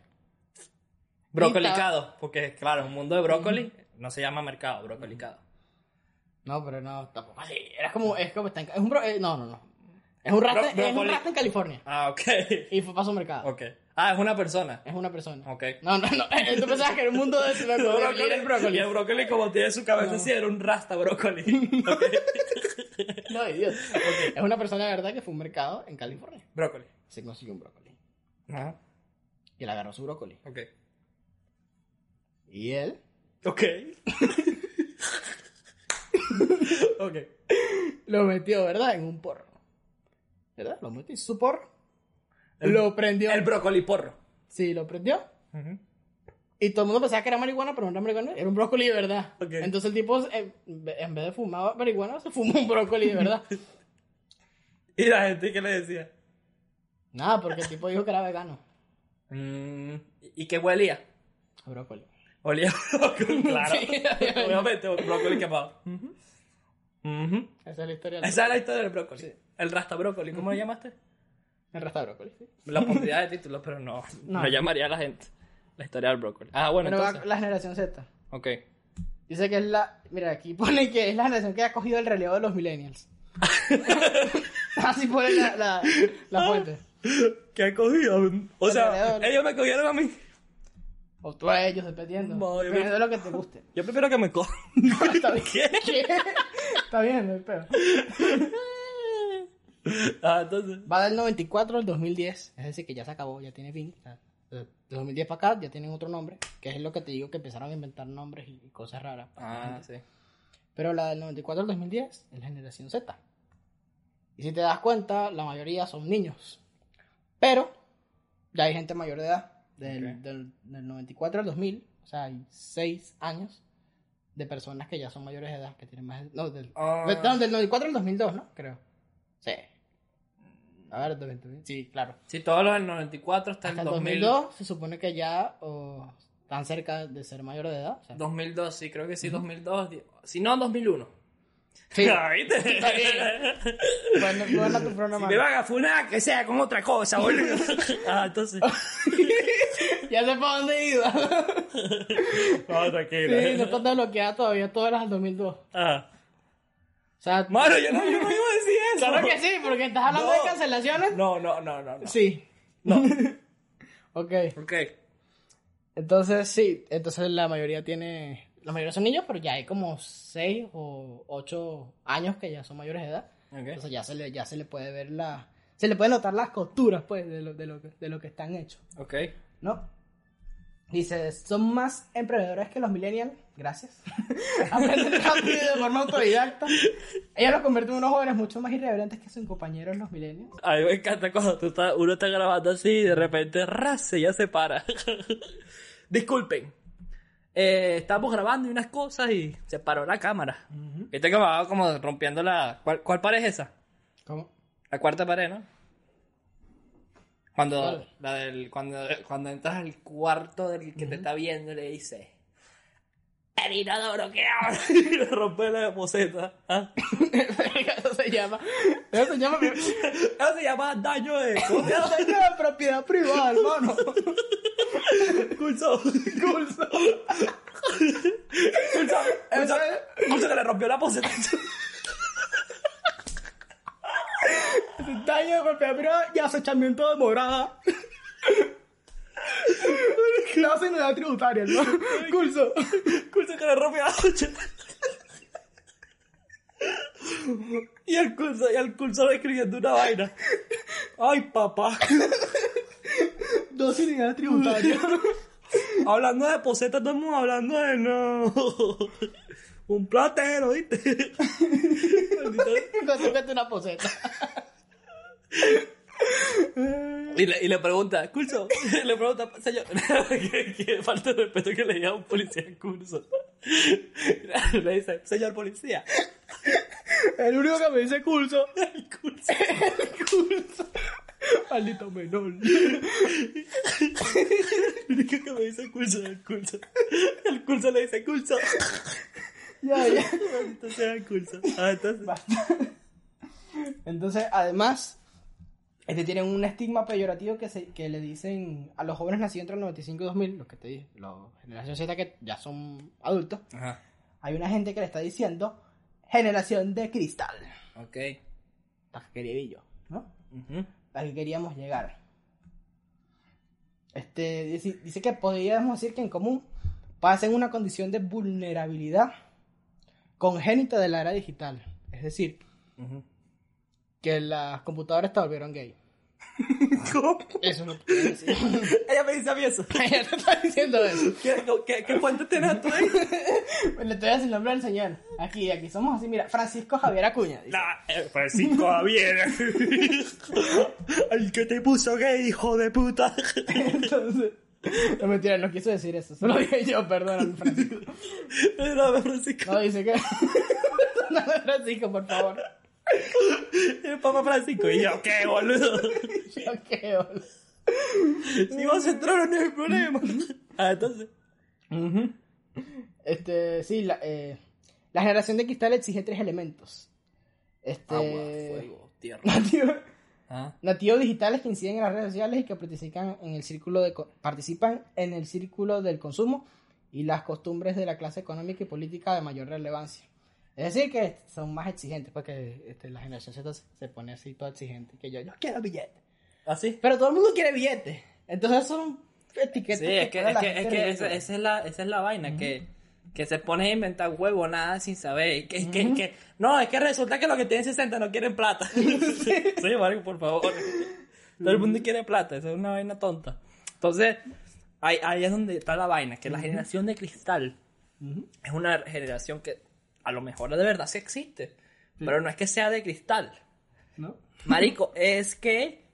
Brocolicado, porque claro, un mundo de brócoli no se llama mercado, brocolicado. No, pero no, tampoco así. Era como, es como está en, es un bro, eh, no, no, no. Es un rasta, Bro- es un rasta en California. Ah, ok. Y fue para su mercado. Ok. Ah, es una persona. Es una persona. Ok. No, no, no. eh, Tú pensabas que era un mundo de, de, de- de- el brócoli. El brócoli, como tiene su cabeza así, era un rasta brócoli. Ok. No, idiota. Es una persona de verdad que fue a un mercado en California. brócoli. Se consiguió un brócoli. Ajá. Y él agarró su brócoli. Ok. Y él Ok. ok. lo metió, ¿verdad? En un porro. ¿Verdad? Lo metió en su porro. El- lo prendió. El brócoli porro. Sí, lo prendió. Y todo el mundo pensaba que era marihuana, pero no era marihuana, era un brócoli de verdad. Ok. Entonces el tipo, eh, en vez de fumar marihuana, se fumó un brócoli de verdad. ¿Y la gente qué le decía? Nada, porque el tipo dijo que era vegano. Mm, ¿Y qué huelía? a Brócoli. Olía brócoli, claro. Sí, obviamente. Brócoli quemado. Ujú. Esa es la historia del Esa es la historia del brócoli. Sí. El rasta brócoli, ¿cómo lo llamaste? El de brócoli. sí. Lo pondría de título, pero no, no. No. llamaría a la gente. La historia del brócoli. Ah, bueno, Pero va entonces. la generación Z. Ok. Dice que es la. Mira, aquí pone que es la generación que ha cogido el relevo de los millennials. Así pone la, la, la fuente. ¿Qué ha cogido? O sea, ellos me cogieron a mí. O tú a ellos, dependiendo. No, yo Dependiendo me- de lo que te guste. Yo prefiero que me cojan. Está bien. ¿Qué? Está bien, no pedo. Ah, entonces. Va del 94 al 2010. Es decir, que ya se acabó, ya tiene fin. Sea, de 2010 para acá ya tienen otro nombre. Que es lo que te digo que empezaron a inventar nombres y cosas raras. para la Ah, sí. Pero la del 94 al 2010 es la generación Z. Y si te das cuenta, la mayoría son niños. Pero ya hay gente mayor de edad. Del, Ok. del, del 94 al 2000, o sea, hay 6 años de personas que ya son mayores de edad, que tienen más... de- No, del, de- no, del 94 al 2002, ¿no? Creo. Sí. A ver, del 2000, sí, claro. Si todos los del 94 hasta el Hasta el 2000. 2002 se supone que ya o, están cerca de ser mayores de edad. o sea, 2002, sí, creo que sí, 2002. di- Si no, 2001. Sí. Ah, ¿viste? Está bien. Tu. Si me van a funar, que sea con otra cosa, boludo. ah, entonces. Ya sé para dónde iba. No, tranquilo. Sí, no está bloqueada todavía todas las del 2002. O Ah. sea, Mano, yo no, yo no iba a decir eso. claro que sí, porque estás hablando No. de cancelaciones. No, no, no, no. no. Sí. No. Ok. Ok. Entonces, sí. Entonces la mayoría tiene... La mayoría son niños, pero ya hay como 6 o 8 años que ya son mayores de edad. Ok. Entonces ya se le, ya se le puede ver la... Se le puede notar las costuras, pues, de lo, de lo, que, de lo que están hechos. Ok. ¿no? Dice, son más emprendedores que los millennials, gracias. Aprenden rápido de forma autodidacta. Ella los convierte en unos jóvenes mucho más irreverentes que sus compañeros los millennials. A mí me encanta cuando tú estás- uno está grabando así y de repente ras, ya se para. Disculpen. Eh, estamos grabando y unas cosas y se paró la cámara. Viste que me va como rompiendo la... ¿Cuál, cuál pared es esa? ¿Cómo? La cuarta pared, ¿no? Cuando, la del, cuando, cuando entras al cuarto del que te está viendo le dices, el inodoro que ahora y le rompe la boceta. ¿Ah? eso se llama, eso se llama, eso se llama daño de, eso se llama propiedad privada, hermano. Curso, curso. Curso, que le rompió la boceta. 60 años golpea mira, y acechamiento de morada. Clase en la tributaria, ¿no? Curso. Curso que la rompe a Y el curso, y el curso escribiendo una vaina. Ay, papá. Dos unidades tributarias. hablando de posetas, estamos hablando de no. Un platero, ¿viste? Te una poseta. Y le, y le pregunta, curso, le pregunta, señor, que, que falta de respeto que le diga a un policía en curso. Le dice, señor policía, El único que me dice curso. el curso. El curso. Maldito menor. El único que me dice curso el curso. El curso le dice curso. Ya, ya. Maldito sea el curso. Ah, entonces. Entonces, además, este tienen un estigma peyorativo que, se, que le dicen a los jóvenes nacidos entre el 95 y 2000, los que te dije, los generación Z que ya son adultos. Ajá. Hay una gente que le está diciendo generación de cristal. Ok. La que quería yo, ¿no? Ujú. La que queríamos llegar. Este, dice, dice que podríamos decir que en común pasan una condición de vulnerabilidad congénita de la era digital. Es decir. Que las computadoras te volvieron gay. ¿Cómo? Eso que quiere decir. Ella me dice a mí eso. Ella te está diciendo eso. ¿Qué, qué, qué fuente tienes tú ahí? Le estoy diciendo el nombre del señor. Aquí, aquí somos así, mira, Francisco Javier Acuña. dice. Eh, Francisco Javier. El que te puso gay, hijo de puta. Entonces, no mentira, no quiso decir eso. Solo dije yo, perdóname, Francisco. Perdóname, Francisco. No, dice que. Perdóname, Francisco, por favor. El papá Francisco. Y yo, ¿qué, boludo? Yo qué, boludo. Si vas a entrar, no hay problema. Ah, entonces. Este, sí, la, eh, la generación de cristal exige tres elementos. Este. Agua, fuego, tierra. Nativos, Ah. nativos digitales que inciden en las redes sociales y que participan en el círculo de participan en el círculo del consumo y las costumbres de la clase económica y política de mayor relevancia. Es decir, que son más exigentes, porque este, la generación Z se pone así toda exigente, que yo, yo quiero billete. ¿Ah, sí? Pero todo el mundo quiere billete. Entonces son etiquetas. Sí, es que, es que, es que esa, esa es la, esa es la vaina, que, que se pone a inventar huevo nada sin saber. Que, que, que, no, es que resulta que los que tienen 60 no quieren plata. sí, Mario, por favor. Todo el mundo quiere plata, eso es una vaina tonta. Entonces, ahí, ahí es donde está la vaina, que la generación de cristal es una generación que a lo mejor de verdad sí existe, pero no es que sea de cristal. ¿No? Marico, es que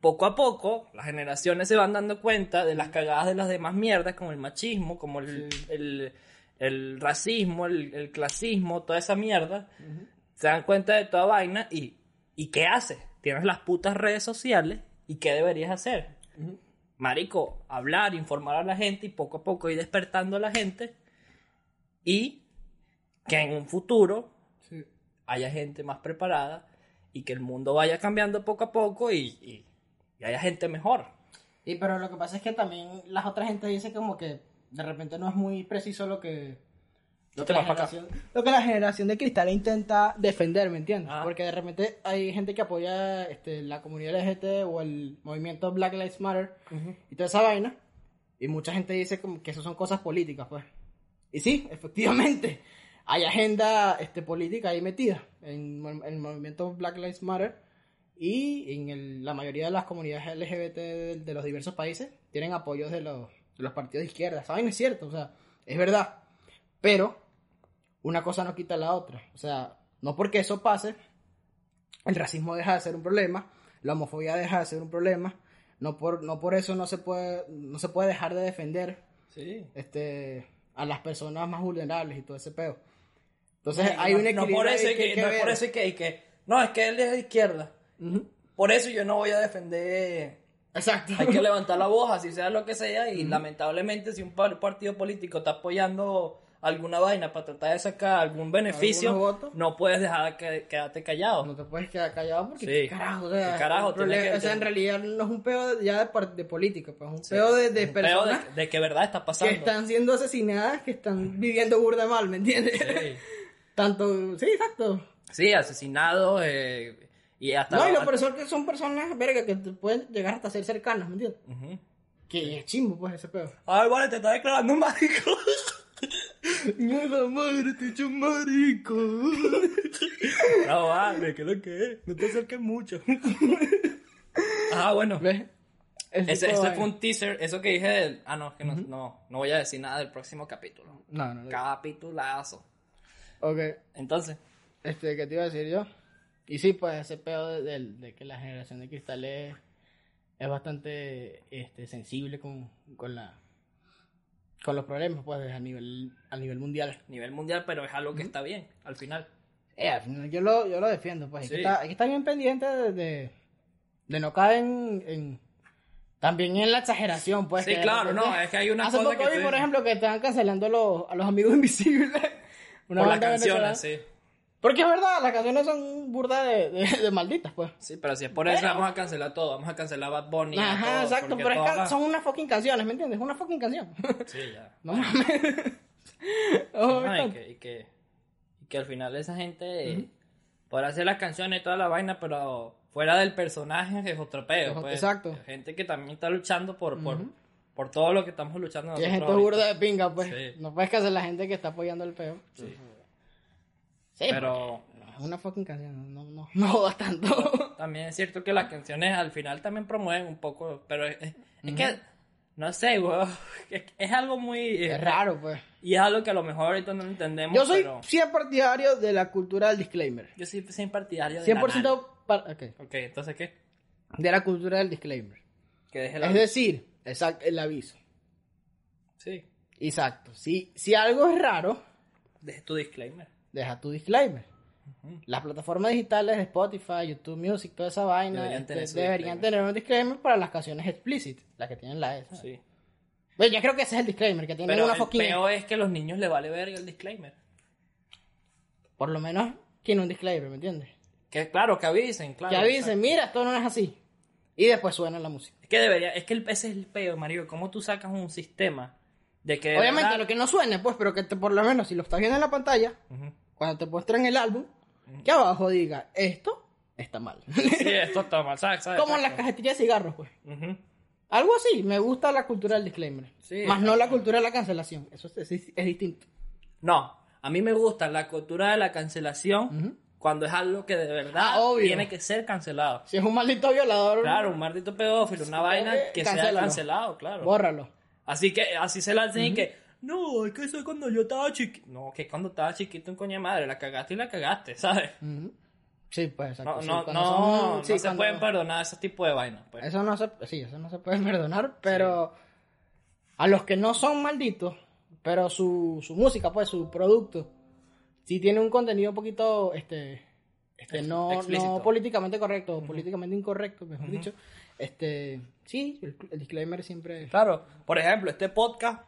poco a poco las generaciones se van dando cuenta de las cagadas de las demás mierdas, como el machismo, como el, el, el racismo, el, el clasismo, toda esa mierda. Se dan cuenta de toda vaina y, ¿y qué haces? Tienes las putas redes sociales y ¿qué deberías hacer? Marico, hablar, informar a la gente y poco a poco ir despertando a la gente y que en un futuro Sí. haya gente más preparada y que el mundo vaya cambiando poco a poco y, y- y haya gente mejor. Y pero lo que pasa es que también las otras gente dice como que de repente no es muy preciso lo que la generación, lo que la generación de cristal intenta defender, ¿me entiendes? Ah. Porque de repente hay gente que apoya este, la comunidad LGBT o el movimiento Black Lives Matter y toda esa vaina. Y mucha gente dice como que eso son cosas políticas, pues. Y sí, efectivamente, hay agenda este, política ahí metida en, el movimiento Black Lives Matter y en el- la mayoría de las comunidades LGBT de, de los diversos países tienen apoyos de los, de los partidos de izquierda. Vaina es cierto, o sea, es verdad. Pero una cosa no quita la otra. O sea, no porque eso pase, el racismo deja de ser un problema, la homofobia deja de ser un problema, no por, no por eso no se puede, no se puede dejar de defender Sí. este, a las personas más vulnerables y todo ese peo. Entonces hay un equilibrio. no por eso que, hay que no es por eso es que, que- no es que él es de izquierda. Por eso yo no voy a defender. Exacto. Hay que levantar la voz, así sea lo que sea, y lamentablemente si un par- partido político está apoyando alguna vaina para tratar de sacar algún beneficio, no puedes dejar que quedarte callado. No te puedes quedar callado porque Sí. qué carajo, o sea, ¿Qué carajo? problema- que- o sea, en realidad no es un peo ya de, política, pues es un peo de, de Un peo de que verdad está pasando. que están siendo asesinadas, que están viviendo burda mal, ¿me entiendes? Sí. Tanto, sí, exacto. Sí, asesinados eh, y hasta... No, y lo peor que son personas, verga, que te pueden llegar hasta ser cercanas, ¿me entiendes? Ujú. Que es chimbo, pues, ese peo. Ay, vale, te está declarando marico. Mierda madre, te he hecho marico. No, vale, ¿qué es lo que es? No te acerques mucho. Ah, bueno. ¿Ves? Ese, ese fue un teaser, eso que dije del... Ah, no, es que no, no, no voy a decir nada del próximo capítulo. No, no, no. Capitulazo. Ok. Entonces, Este, ¿qué te iba a decir yo? Y sí, pues ese pedo de, de- de que la generación de cristal es, es bastante este, sensible con, con la con los problemas, pues, a nivel, a nivel mundial. nivel mundial, pero es algo que está bien, al final. Eh, al final yo lo, yo lo defiendo, pues. Hay, Sí. que estar, hay que estar bien pendiente de, de, de no caer en, en- También en la exageración, pues. Sí, que claro, no, es que hay una Hace cosa poco que vi, por ejemplo, que estaban cancelando los, a los amigos invisibles. Una Por las canciones, sí. Porque es verdad, las canciones son burda de, de, de malditas, pues. Sí, pero si es por eso vamos a cancelar todo, vamos a cancelar Bad Bunny. Ajá, todo, exacto, pero es va- son unas fucking canciones, ¿me entiendes? Es una fucking canción. Sí, ya. no mames. Oh, y, que, y, que, y que al final esa gente eh, podrá hacer las canciones y toda la vaina, pero fuera del personaje es otro peo. Es- pues. exacto. Gente que también está luchando por, por, por todo lo que estamos luchando Y nosotros. es gente burda de pinga, pues. Sí. No puedes hacer la gente que está apoyando el peo. Sí. Pero porque Es una fucking canción, no, no, no jodas tanto. también es cierto que las canciones al final también promueven un poco, pero es, que, no sé, weón, es, es algo muy... es raro, pues. Y es algo que a lo mejor ahorita no entendemos, Yo soy pero 100 partidario de la cultura del disclaimer. yo soy 100 partidario de 100% par- ok, Ok, entonces, ¿qué? de la cultura del disclaimer. Que deje la... Es decir, exacto, el aviso. Sí, Exacto. Si, si algo es raro, deje tu disclaimer. deja tu disclaimer. Las plataformas digitales Spotify, YouTube Music, toda esa vaina, Deberían este, tener deberían un disclaimer para las canciones explicit, las que tienen la E. ¿sabes? Sí. Bueno, yo creo que ese es el disclaimer, que tienen Pero una el fucking E. peor es que a los niños le vale verga el disclaimer. Por lo menos tiene un disclaimer, ¿me entiendes? Que claro, que avisen, claro. que avisen, exacto. mira, esto no es así. Y después suena la música. Es que debería, es que el, ese es el peor, Mario. ¿Cómo tú sacas un sistema de que. de Obviamente, verdad- lo que no suene, pues, pero que te- por lo menos si lo estás viendo en la pantalla, cuando te muestran el álbum, que abajo diga, esto está mal. Sí, esto está mal, ¿sabes? ¿sabes? Como en las cajetillas de cigarros, pues. Algo así, me gusta la cultura del disclaimer. Sí, más no la cultura de la cancelación. Eso es, es- es distinto. No, a mí me gusta la cultura de la cancelación cuando es algo que de verdad Ah, obvio. tiene que ser cancelado. Si es un maldito violador, Claro, un maldito pedófilo, una vaina que sea cancelado, claro. bórralo. Así que así se lancen y que, no, es que eso es cuando yo estaba chiquito. No, que cuando estaba chiquito un coño de madre, la cagaste y la cagaste, ¿sabes? Sí, pues exacto. No, sí, no, no, no sí, se cuando- pueden perdonar ese tipo de vainas. Pues. Eso no se, sí, eso no se puede perdonar, pero a los que no son malditos, pero su, su música, pues su producto, si tiene un contenido un poquito, este, este no, no políticamente correcto, o políticamente incorrecto, mejor dicho, este, sí, el, el disclaimer siempre... Claro, por ejemplo, este podcast,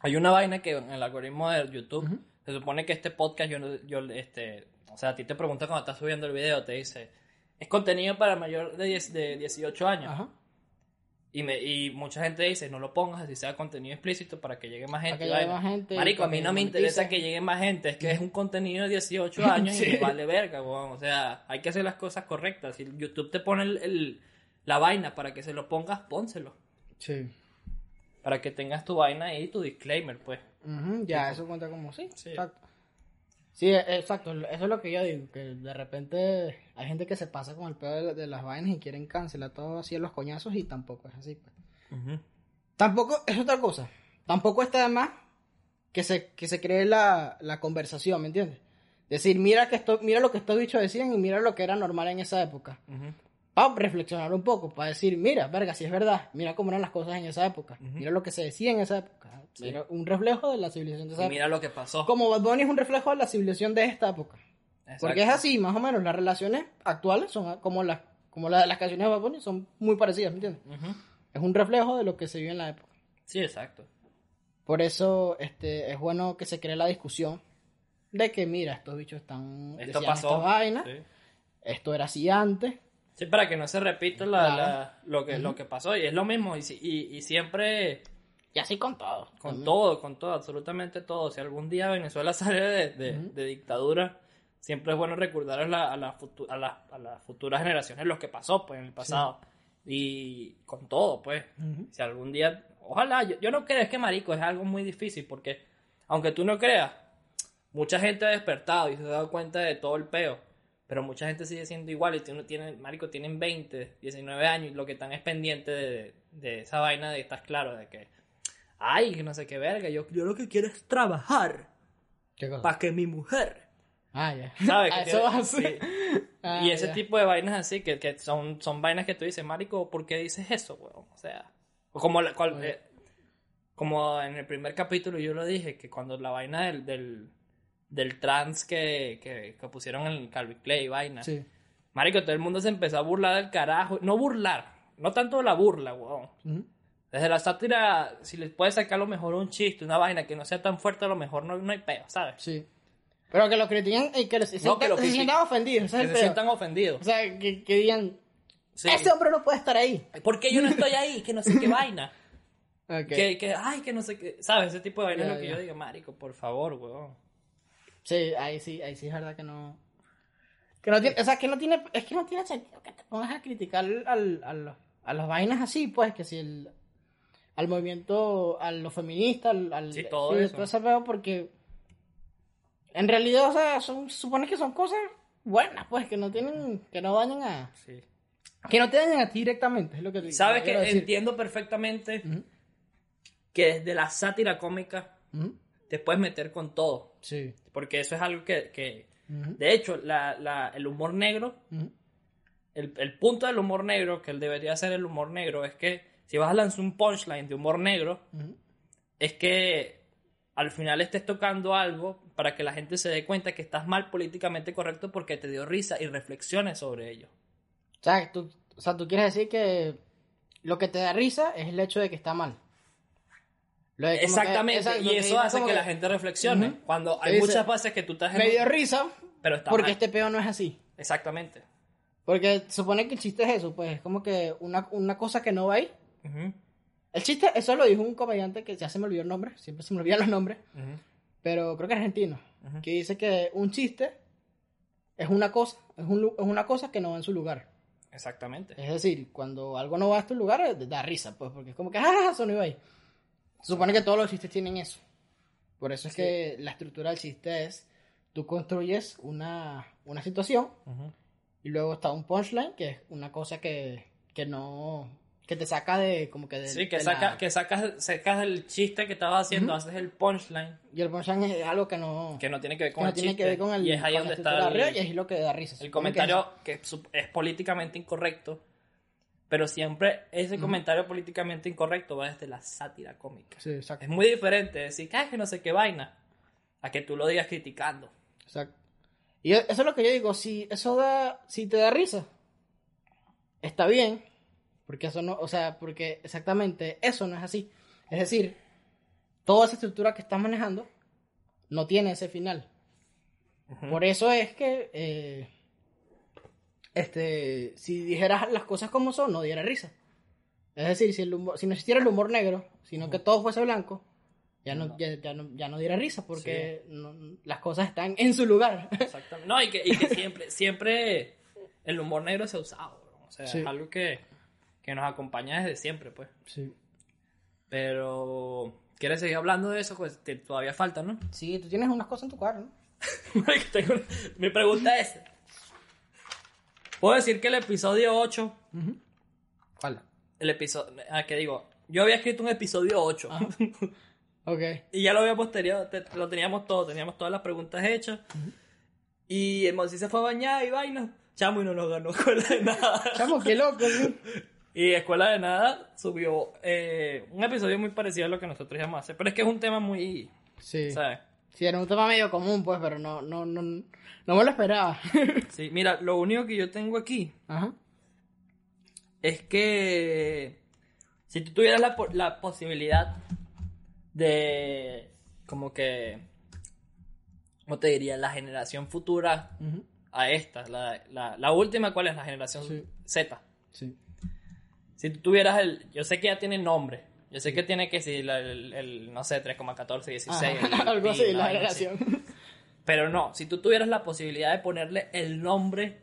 hay una vaina que en el algoritmo de YouTube, se supone que este podcast, yo, no- yo, este, o sea, a ti te pregunta cuando estás subiendo el video, te dice, es contenido para mayor de, 10 de 18 años. Ajá. Y, me, y mucha gente dice, no lo pongas así sea contenido explícito para que llegue más gente. y llegue más gente y Marico, a mí no me interesa que llegue más gente, es que es un contenido de 18 años y Sí. me vale verga, weón. O sea, hay que hacer las cosas correctas. Si YouTube te pone el- el- la vaina para que se lo pongas, pónselo. Sí. Para que tengas tu vaina y tu disclaimer, pues. Ujú, ya, eso cuenta como sí, Sí. exacto. Sí, e- exacto, eso es lo que yo digo, que de repente hay gente que se pasa con el pedo de, las vainas y quieren cancelar todo así en los coñazos y tampoco es así. pues. Tampoco, es otra cosa, tampoco está de más que se, que se cree la, la conversación, ¿me entiendes? Decir, mira, que esto, mira lo que estos bichos decían y mira lo que era normal en esa época. Para reflexionar un poco, para decir, mira, verga, si es verdad, mira cómo eran las cosas en esa época, mira lo que se decía en esa época, mira un reflejo de la civilización de esa Y época. mira lo que pasó. Como Bad Bunny es un reflejo de la civilización de esta época. Exacto. Porque es así, más o menos, las relaciones actuales son como las, como las de las canciones de Bad Bunny, son muy parecidas, ¿me entiendes? Es un reflejo de lo que se vive en la época. Sí, exacto. Por eso este, es bueno que se cree la discusión de que, mira, estos bichos están... Esto pasó. esta vaina, Sí. esto era así antes. Sí, para que no se repita la, Claro. la- lo, que, lo que pasó. Y es lo mismo. Y, si- y, y siempre, Y así con todo. con todo, con todo, absolutamente todo. Si algún día Venezuela sale de, de- dictadura, siempre es bueno recordar a, la- a, la futu- a, la- a las futuras generaciones lo que pasó pues, en el pasado. Y con todo, pues. Si algún día, ojalá, yo, yo no creo, es que marico, es algo muy difícil porque, aunque tú no creas, mucha gente ha despertado y se ha dado cuenta de todo el peo, pero mucha gente sigue siendo igual y tiene, tiene, marico, tienen 20, 19 años y lo que están es pendiente de, de esa vaina de, estás claro, de que, ay, que no sé qué verga, yo, yo lo que quiero es trabajar para que mi mujer, Ah, ya. ¿sabes? Que eso tiene- va así. sí. Ah, y ese tipo de vainas así, que, que son, son vainas que tú dices, Marico, ¿por qué dices eso, weón? O sea, como, la- cual- eh, como en el primer capítulo yo lo dije, que cuando la vaina del, del, del trans que, que, que pusieron en Calvin Clay, vaina. Sí. Marico, todo el mundo se empezó a burlar del carajo. No burlar, no tanto la burla, weón. Desde la sátira, si les puedes sacar a lo mejor un chiste, una vaina que no sea tan fuerte, a lo mejor no, no hay peo, ¿sabes? Sí. Pero que lo critiquen y que se, No, que lo se sientan ofendidos. Que se sientan ofendidos. O sea, que, que digan, Sí. ese hombre no puede estar ahí. ¿Por qué yo no estoy ahí? Que no sé qué vaina. Que, que, ay, que no sé qué. ¿Sabes? Ese tipo de vaina es lo que yo digo, marico, por favor, weón. Sí, ahí sí, ahí sí es verdad que no. Que no tiene, o sea, que no tiene, es que no tiene sentido que te pongas a criticar al, al- a las vainas así, pues, que si el, al movimiento, a los feministas, al, al- Sí, todo eso. ese pedo, porque en realidad, o sea, son, supone que son cosas buenas, pues, que no tienen, que no dañan a, Sí. que no te dañan a ti directamente, es lo que te ¿Sabes que decir. entiendo perfectamente que desde la sátira cómica te puedes meter con todo? Sí. Porque eso es algo que. que- de hecho, la, la- el humor negro, el, el punto del humor negro, que él debería ser el humor negro, es que si vas a lanzar un punchline de humor negro, es que al final estés tocando algo para que la gente se dé cuenta que estás mal políticamente correcto porque te dio risa y reflexiones sobre ello. O sea, tú, o sea, tú quieres decir que lo que te da risa es el hecho de que está mal. Que- Exactamente, y eso hace que la gente reflexione. Cuando hay muchas veces que tú estás en Me un- dio risa pero está porque mal. este peo no es así. Exactamente. Porque se supone que el chiste es eso, pues es como que una, una cosa que no va ahí. El chiste, eso lo dijo un comediante que ya se me olvidó el nombre, siempre se me olvidan los nombres, pero creo que es argentino, que dice que un chiste es una cosa, es, un es una cosa que no va en su lugar. Exactamente. Es decir, cuando algo no va a tu lugar, eh, da risa, pues, porque es como que, ah, eso no iba ahí. Se supone que todos los chistes tienen eso. Por eso es Sí. que la estructura del chiste es, tú construyes una, una situación y luego está un punchline, que es una cosa que, que no, que te saca de, como que de... Sí, que, de saca, la- que sacas, sacas el chiste que estabas haciendo, haces el punchline, Y el punchline es algo que no, que no tiene que ver que con no el tiene chiste. que ver con el... y es ahí donde está el, y es lo que da risa. El que comentario que es políticamente incorrecto. Pero siempre ese comentario políticamente incorrecto va desde la sátira cómica. es- Sí, exacto. Es muy diferente decir que, "Ah, que no sé qué vaina a que tú lo digas criticando. Exacto. Y e- eso es lo que yo digo, si eso da, si te da risa, está bien, porque eso no, o sea, porque exactamente eso no es así. Es decir, toda esa estructura que estás manejando no tiene ese final. Por eso es que, eh, este, si dijeras las cosas como son, no diera risa. Es decir, si, el humor- si no existiera el humor negro, sino que todo fuese blanco, ya no, ya, ya no, ya no diera risa, porque no- las cosas están en su lugar. Exactamente. No, y que, y que siempre, siempre el humor negro se ha usado. bro. O sea, Sí. es algo que, que nos acompaña desde siempre, pues. Sí. Pero, ¿quieres seguir hablando de eso? Pues te- todavía falta, ¿no? Sí, tú tienes unas cosas en tu cuadro, ¿no? Mi pregunta es, ¿puedo decir que el episodio 8, ¿Cuál? el episodio, ah, que digo, yo había escrito un episodio 8 Ajá. Ok. y ya lo había posterior, te- lo teníamos todo, teníamos todas las preguntas hechas y el Monsi se fue a bañar y vaina, chamo y no nos ganó escuela de nada. Chamo, qué loco, ¿sí? Y Escuela de Nada subió eh, un episodio muy parecido a lo que nosotros íbamos a hacer, pero es que es un tema muy, Sí. ¿sabes? Sí, era un tema medio común, pues, pero no, no, no, no me lo esperaba. Sí, mira, lo único que yo tengo aquí Ajá. es que si tú tuvieras la, la posibilidad de como que, ¿cómo te diría? La generación futura a esta. La, la, la última, ¿cuál es? La generación Sí. Z. Sí. Si tú tuvieras el. Yo sé que ya tiene nombre. Yo sé que tiene que ser el, el, no sé, 3,14, 16. el- Ajá, algo así, la vaina así. generación. Pero no, si tú tuvieras la posibilidad de ponerle el nombre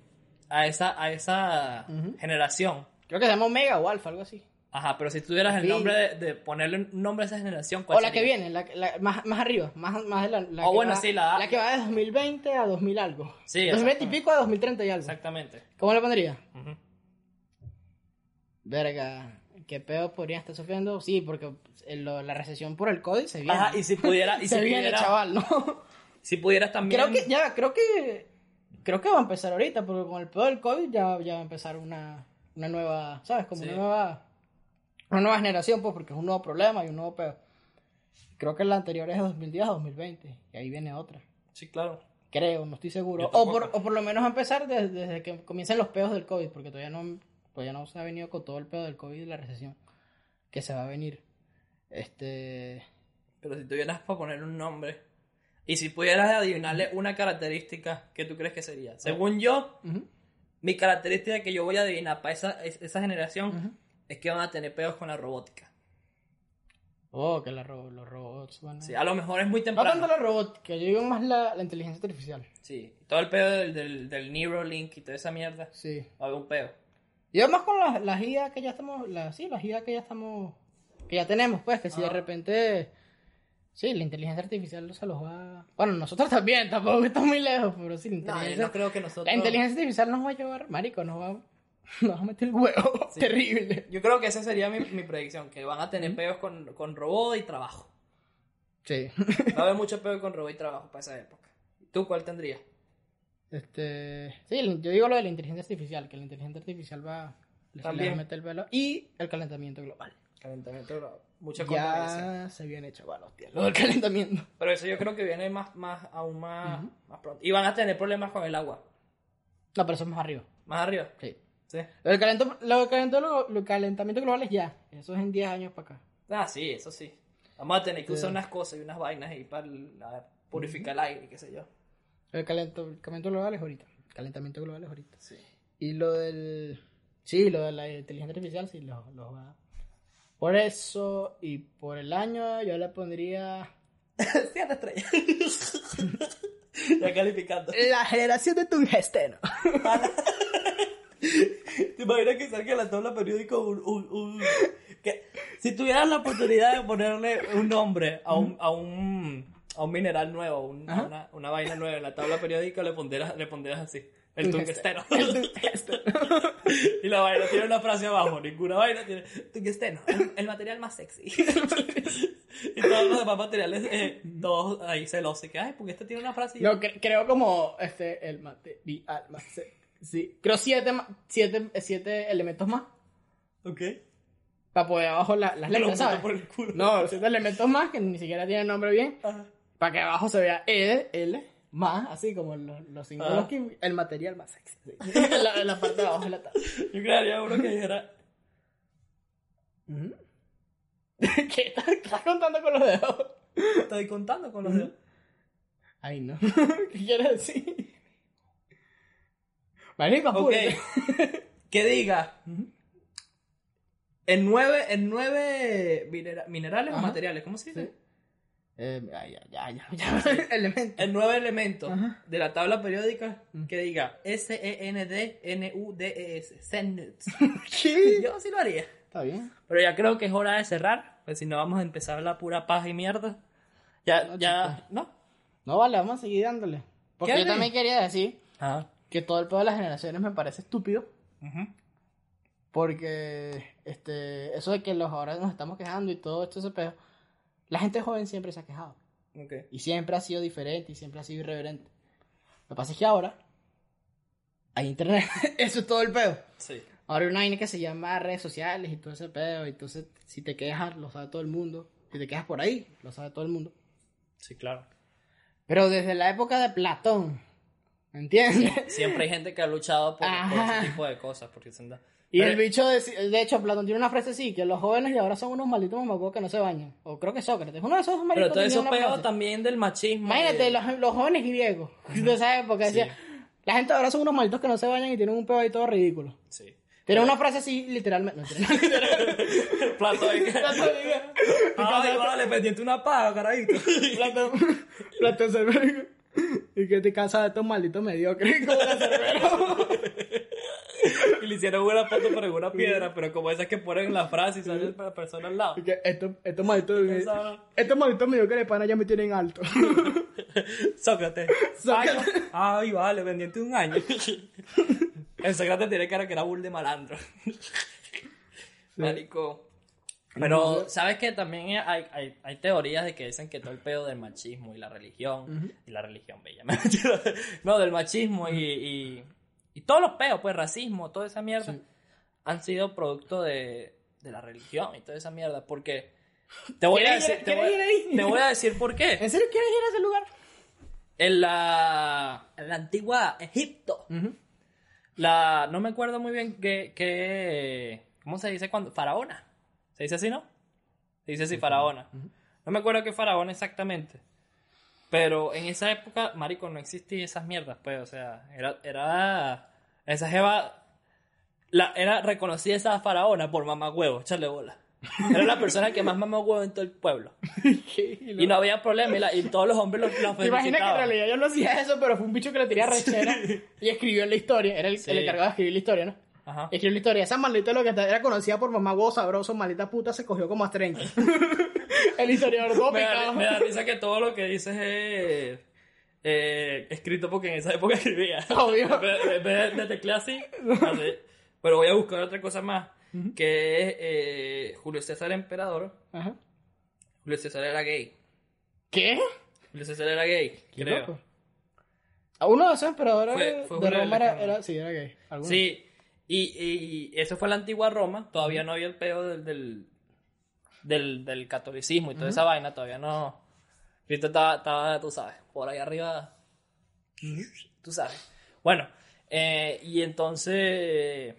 a esa, a esa generación. Creo que se llama Omega o Alfa, algo así. Ajá, pero si tuvieras el nombre de, de ponerle un nombre a esa generación, ¿cuál O la que viene, la, la- más, más arriba, más, más de la, la O que bueno, va, sí, la- la que va de 2020 a 2000 algo. Sí, 2020 y pico a 2030 y algo. Exactamente. ¿Cómo le pondría? Verga, ¿qué peor podría estar sufriendo? Sí, porque lo- la recesión por el COVID se viene. Ajá, y si pudiera, y si se viene, pudiera, chaval, ¿no? si pudieras también. Creo que, ya, creo que, creo que va a empezar ahorita, porque con el peor del COVID ya, ya va a empezar una, una nueva, ¿sabes? Como Sí. una nueva, una nueva generación, pues, porque es un nuevo problema y un nuevo peor. Creo que la anterior es de 2010 a 2020, y ahí viene otra. Sí, claro. Creo, no estoy seguro. O por, o por lo menos empezar desde, desde que comiencen los peos del COVID, porque todavía no, todavía no se ha venido con todo el pedo del COVID y la recesión que se va a venir. Este. Pero si tuvieras para poner un nombre. Y si pudieras adivinarle una característica, ¿qué tú crees que sería? Según yo, mi característica que yo voy a adivinar para esa, es- esa generación es que van a tener pedos con la robótica. Oh, que la ro- los robots van a... Sí, a lo mejor es muy No temprano. tanto la robótica, yo digo más la, la inteligencia artificial. Sí, todo el pedo del, del, del Neuralink y toda esa mierda. Sí. Va a haber un pedo. Y además con las, las IA que ya estamos, la, sí, las IA que ya estamos, que ya tenemos, pues, que si de Ah. repente, sí, la inteligencia artificial se los va... Bueno, nosotros también, tampoco estamos muy lejos, pero sí, la No, yo inteligencia, no creo que nosotros. la inteligencia artificial nos va a llevar, marico, nos va, nos va a meter el huevo, Sí. terrible. Yo creo que esa sería mi, mi predicción, que van a tener pedos con, con robot y trabajo. Sí. Va a haber mucho pedo con robot y trabajo para esa época. ¿Tú cuál tendrías? Este, sí, yo digo lo de la inteligencia artificial, que la inteligencia artificial va, También. a meter el pelo, y el calentamiento global. Calentamiento global. Mucha contaminación. Ya se viene, chaval, hostia, lo del calentamiento. Pero eso yo creo que viene más, más, aún más, más pronto. Y van a tener problemas con el agua. No, pero eso es más arriba. Más arriba. Sí. Sí. Lo del calento- lo del calento- lo- calentamiento global es ya. Eso es en 10 años para acá. Ah, sí, eso sí. Vamos a tener que Sí. usar unas cosas y unas vainas ahí para la- purificar el aire, qué sé yo. El calentamiento global es ahorita. Calentamiento global es ahorita. Sí. Y lo del. Sí, lo de la inteligencia artificial sí los lo va. Por eso y por el año yo le pondría. Siete estrellas. ya calificando. La generación de tungsteno. ¿Te imaginas que salga en la tabla periódica un, un, un- que si tuvieras la oportunidad de ponerle un nombre a un, a un, a un mineral nuevo, un- una, una vaina nueva en la tabla periódica, le pondrás, le pondrás así, el tungsteno. Y la vaina tiene una frase abajo, ninguna vaina tiene tungsteno, el, el material más sexy. y todos los demás materiales, eh, todos ahí celosos, que ay, porque este tiene una frase. No, cre- creo como este, el material más. Sí, creo siete, siete, siete elementos más Ok. para poder abajo la- las letras, ¿sabes? por el culo. No, siete elementos más que ni siquiera tienen nombre bien. Ajá. Para que abajo se vea L, L, más, así como los, los símbolos que el material más sexy. sí. en, la, parte de abajo de la tabla. Yo crearía uno que dijera Ujú. ¿Qué estás, contando con los dedos? Estoy contando con los dedos. Ay, no. ¿Qué quieres decir? Marico, Ok. apúrate. Que diga. En nueve, en nueve minera- minerales o materiales, ¿cómo se dice? Sí. Eh, ya, ya, ya, ya, ya. Elemento. Ajá. de la tabla periódica que diga E S-E-N-D-N-U-D-E-S. Sennets. ¿Qué? Yo sí lo haría. Está bien. Pero ya creo que es hora de cerrar. Pues si no, vamos a empezar la pura paja y mierda. Ya, No, ya, ¿no? No, vale, vamos a seguir dándole. Porque ¿Qué yo también quería decir que todo el pedo de las generaciones me parece estúpido. Porque este, eso de que los ahora nos estamos quejando y todo esto ese pedo, la gente joven siempre se ha quejado. Y siempre ha sido diferente y siempre ha sido irreverente. Lo que pasa es que ahora hay internet. eso es todo el pedo. Sí. Ahora hay una vaina que se llama redes sociales y todo ese pedo. Y entonces, si te quejas, lo sabe todo el mundo. Si te quejas por ahí, lo sabe todo el mundo. Sí, claro. Pero desde la época de Platón, ¿me entiendes? Siempre hay gente que ha luchado por, por ese tipo de cosas. Porque se anda- Y Pero- el bicho, de, de hecho, Platón tiene una frase así, que los jóvenes de ahora son unos malditos mamagüeos que no se bañan. O creo que Sócrates, uno de esos Pero maricos todo eso frase. también del machismo. Imagínate, y- los, los jóvenes griegos de esa época decían, la gente ahora son unos malditos que no se bañan y tienen un pedo ahí todo ridículo. Sí. Tiene una frase así, literalmente. No, literalmente. De que... Ay, vale, pendiente una paga, carajito. Platón, Platón. Y que te cansas de estos malditos mediocres como la Cerbero. y le hicieron una foto por una piedra, pero como esas que ponen la frase y sale la persona al lado. Que estos, estos malditos, estos malditos mediocres de pana ya me tienen alto. Sócrates. Sócrates. Ay, ay, vale, pendiente un año. El Sócrates tiene cara que era bull de malandro. Marico. Pero, ¿sabes qué? También hay, hay, hay teorías de que dicen que todo el pedo del machismo y la religión, y la religión bella, no, del machismo y, y, y todos los peos, pues racismo, toda esa mierda, Sí. han sido producto de, de la religión y toda esa mierda, porque te voy a ¿Quieres ir- decir, te voy, ir te voy a decir por qué. ¿En serio quieres ir a ese lugar? En la, en la antigua Egipto, la, no me acuerdo muy bien qué, qué, ¿cómo se dice cuando? Faraona. ¿Se dice así, no? Se dice así, faraona. No me acuerdo qué faraona exactamente. Pero en esa época, marico, no existían esas mierdas, pues, o sea, era, era, esa jeva, la, era reconocida esa faraona por mamá huevo, echarle bola. Era la persona que más mamá huevo en todo el pueblo. Y no había problema, y, la- y todos los hombres los, los ¿Te imaginas que en felicitaban. realidad yo no hacía eso, pero fue un bicho que le tenía rechera y escribió en la historia? Era el, Sí. el encargado de escribir la historia, ¿no? Ajá. Escribió la historia. Esa maldita lo que era conocida por mamá huevo sabroso, maldita puta, se cogió como a 30. el historiador me, da, me da risa que todo lo que dices es eh, escrito porque en esa época escribía. Obvio. En vez, de teclear así, así. Pero voy a buscar otra cosa más, que es eh, Julio César Emperador. Ajá. Julio César era gay. ¿Qué? Julio César era gay, Qué creo. loco. A uno de esos emperadores Fue- fue de Roma era, sí, era gay. Sí, y, y eso fue la antigua Roma, todavía no había el pedo del, del, del, del catolicismo y toda esa vaina, todavía no. Cristo estaba, estaba, tú sabes, por ahí arriba, tú sabes. Bueno, eh, y entonces,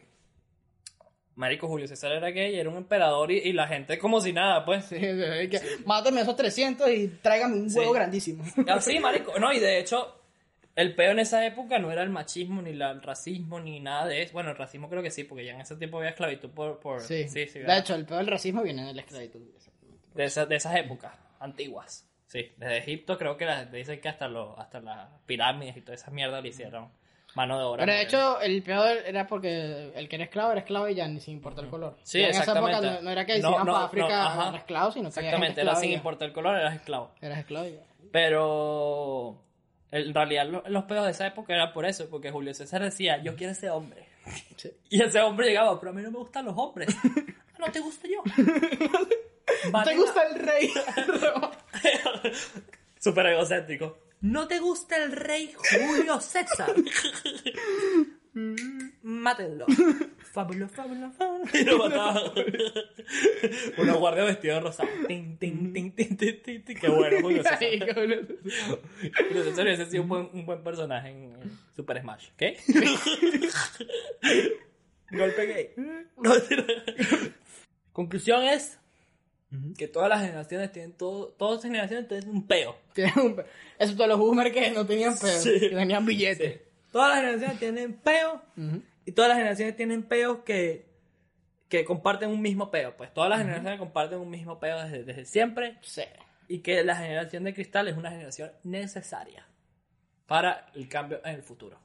Marico Julio César era gay, era un emperador y, y la gente como si nada, pues. Sí, sí, sí, que Mátame esos 300 y tráigame un huevo Sí. grandísimo. Así, marico. No, y de hecho, el peo en esa época no era el machismo, ni la- el racismo, ni nada de eso. Bueno, el racismo creo que sí, porque ya en ese tiempo había esclavitud por... por Sí, sí, sí, de hecho, el peor del racismo viene de la esclavitud. de, esas, de esas épocas antiguas. Sí, desde Egipto creo que la- dicen que hasta, los hasta las pirámides y toda esa mierda le hicieron mano de obra. Pero de hecho, el peor era porque el que era esclavo era esclavo y ya ni sin importar el color. Sí, en esa época exactamente. no, no era que No, si iban no, no, África ajá. eran esclavos, sino que Exactamente, era sin importar el color, eras esclavo. Eras esclavo y. Pero en realidad lo- los peos de esa época era por eso, porque Julio César decía, yo quiero ese hombre. Sí. Y ese hombre llegaba, pero a mí no me gustan los hombres. "Ah, no te gusto yo. ¿Te gusta el rey? Súper egocéntrico. ¿No te gusta el rey Julio César? Mátenlo. Fábulo, fábulo, fábulo. Y lo mataban. Unos guardias vestidos de rosado. Tin, tin, tin, tin, tin, tin, tin. Qué bueno, Julio César. Julio César hubiese sido un buen, un buen personaje en, Super Smash. ¿Qué? Golpe gay. Conclusión es que todas las generaciones tienen todo, todas las generaciones tienen un peo. Pe- Excepto los boomers que no tenían pedo, Sí. que tenían billetes. Todas las generaciones tienen peo. Y todas las generaciones tienen peos que, que comparten un mismo peo. Pues todas las generaciones comparten un mismo peo desde, desde siempre Sí. y que la generación de cristal es una generación necesaria para el cambio en el futuro.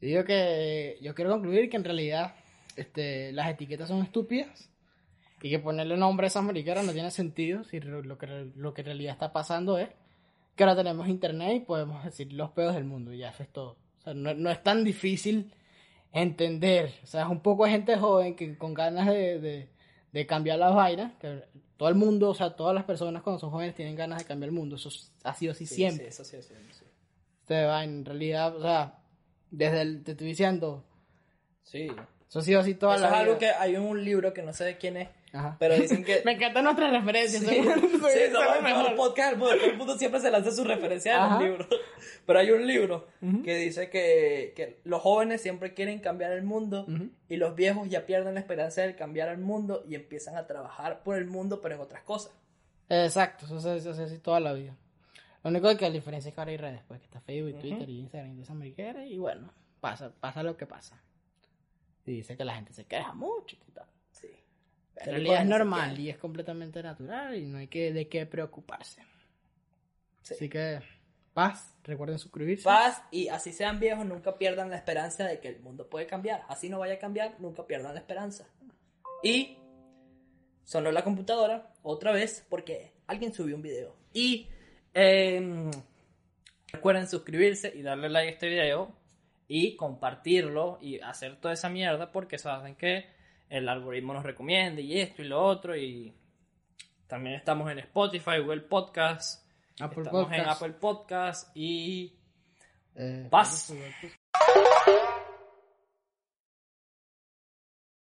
Digo que yo quiero concluir que en realidad este, las etiquetas son estúpidas y que ponerle nombre a esas mariqueras no tiene sentido si lo lo que, lo que en realidad está pasando es que ahora tenemos internet y podemos decir los pedos del mundo y ya eso es todo. O sea, no, no es tan difícil entender. O sea, es un poco de gente joven que con ganas de, de, de cambiar las vainas, que todo el mundo, o sea, todas las personas cuando son jóvenes tienen ganas de cambiar el mundo. Eso ha sido así siempre. eso sí, eso sí. Este, va, en realidad, o sea, desde el, te estoy diciendo, Sí. eso ha sido así toda Eso la es algo vida. que hay un libro que no sé de quién es, Ajá. Pero dicen que... Me encantan nuestras referencias. Sí, soy- sí, soy- el mejor podcast del mundo. Todo el mundo siempre se lanza su referencia en Ajá. los libros. Pero hay un libro que dice que, que los jóvenes siempre quieren cambiar el mundo y los viejos ya pierden la esperanza de cambiar el mundo y empiezan a trabajar por el mundo, pero en otras cosas. Exacto, eso hace así toda la vida. Lo único que la diferencia es que ahora hay redes, pues, que está Facebook, y Twitter y Instagram y esas mariqueras, y bueno, pasa, pasa lo que pasa. Y dice que la gente se queja mucho y tal. En realidad es normal y es completamente natural y no hay que de qué preocuparse. Sí. Así que, paz, recuerden suscribirse. Paz y así sean viejos, nunca pierdan la esperanza de que el mundo puede cambiar. Así no vaya a cambiar, nunca pierdan la esperanza. Y sonó la computadora otra vez porque alguien subió un video. Y em, recuerden suscribirse y darle like a este video y compartirlo y hacer toda esa mierda porque eso hacen que el algoritmo nos recomiende y esto y lo otro y también estamos en Spotify, Google Podcast, Apple estamos en Podcast. Apple Podcast y Eh, Paz.